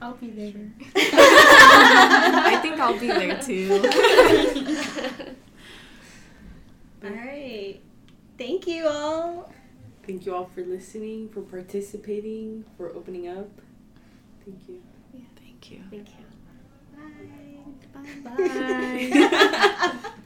I'll be there. I think I'll be there too. All right. Thank you all. Thank you all for listening, for participating, for opening up. Thank you. Thank you. Thank you. Bye.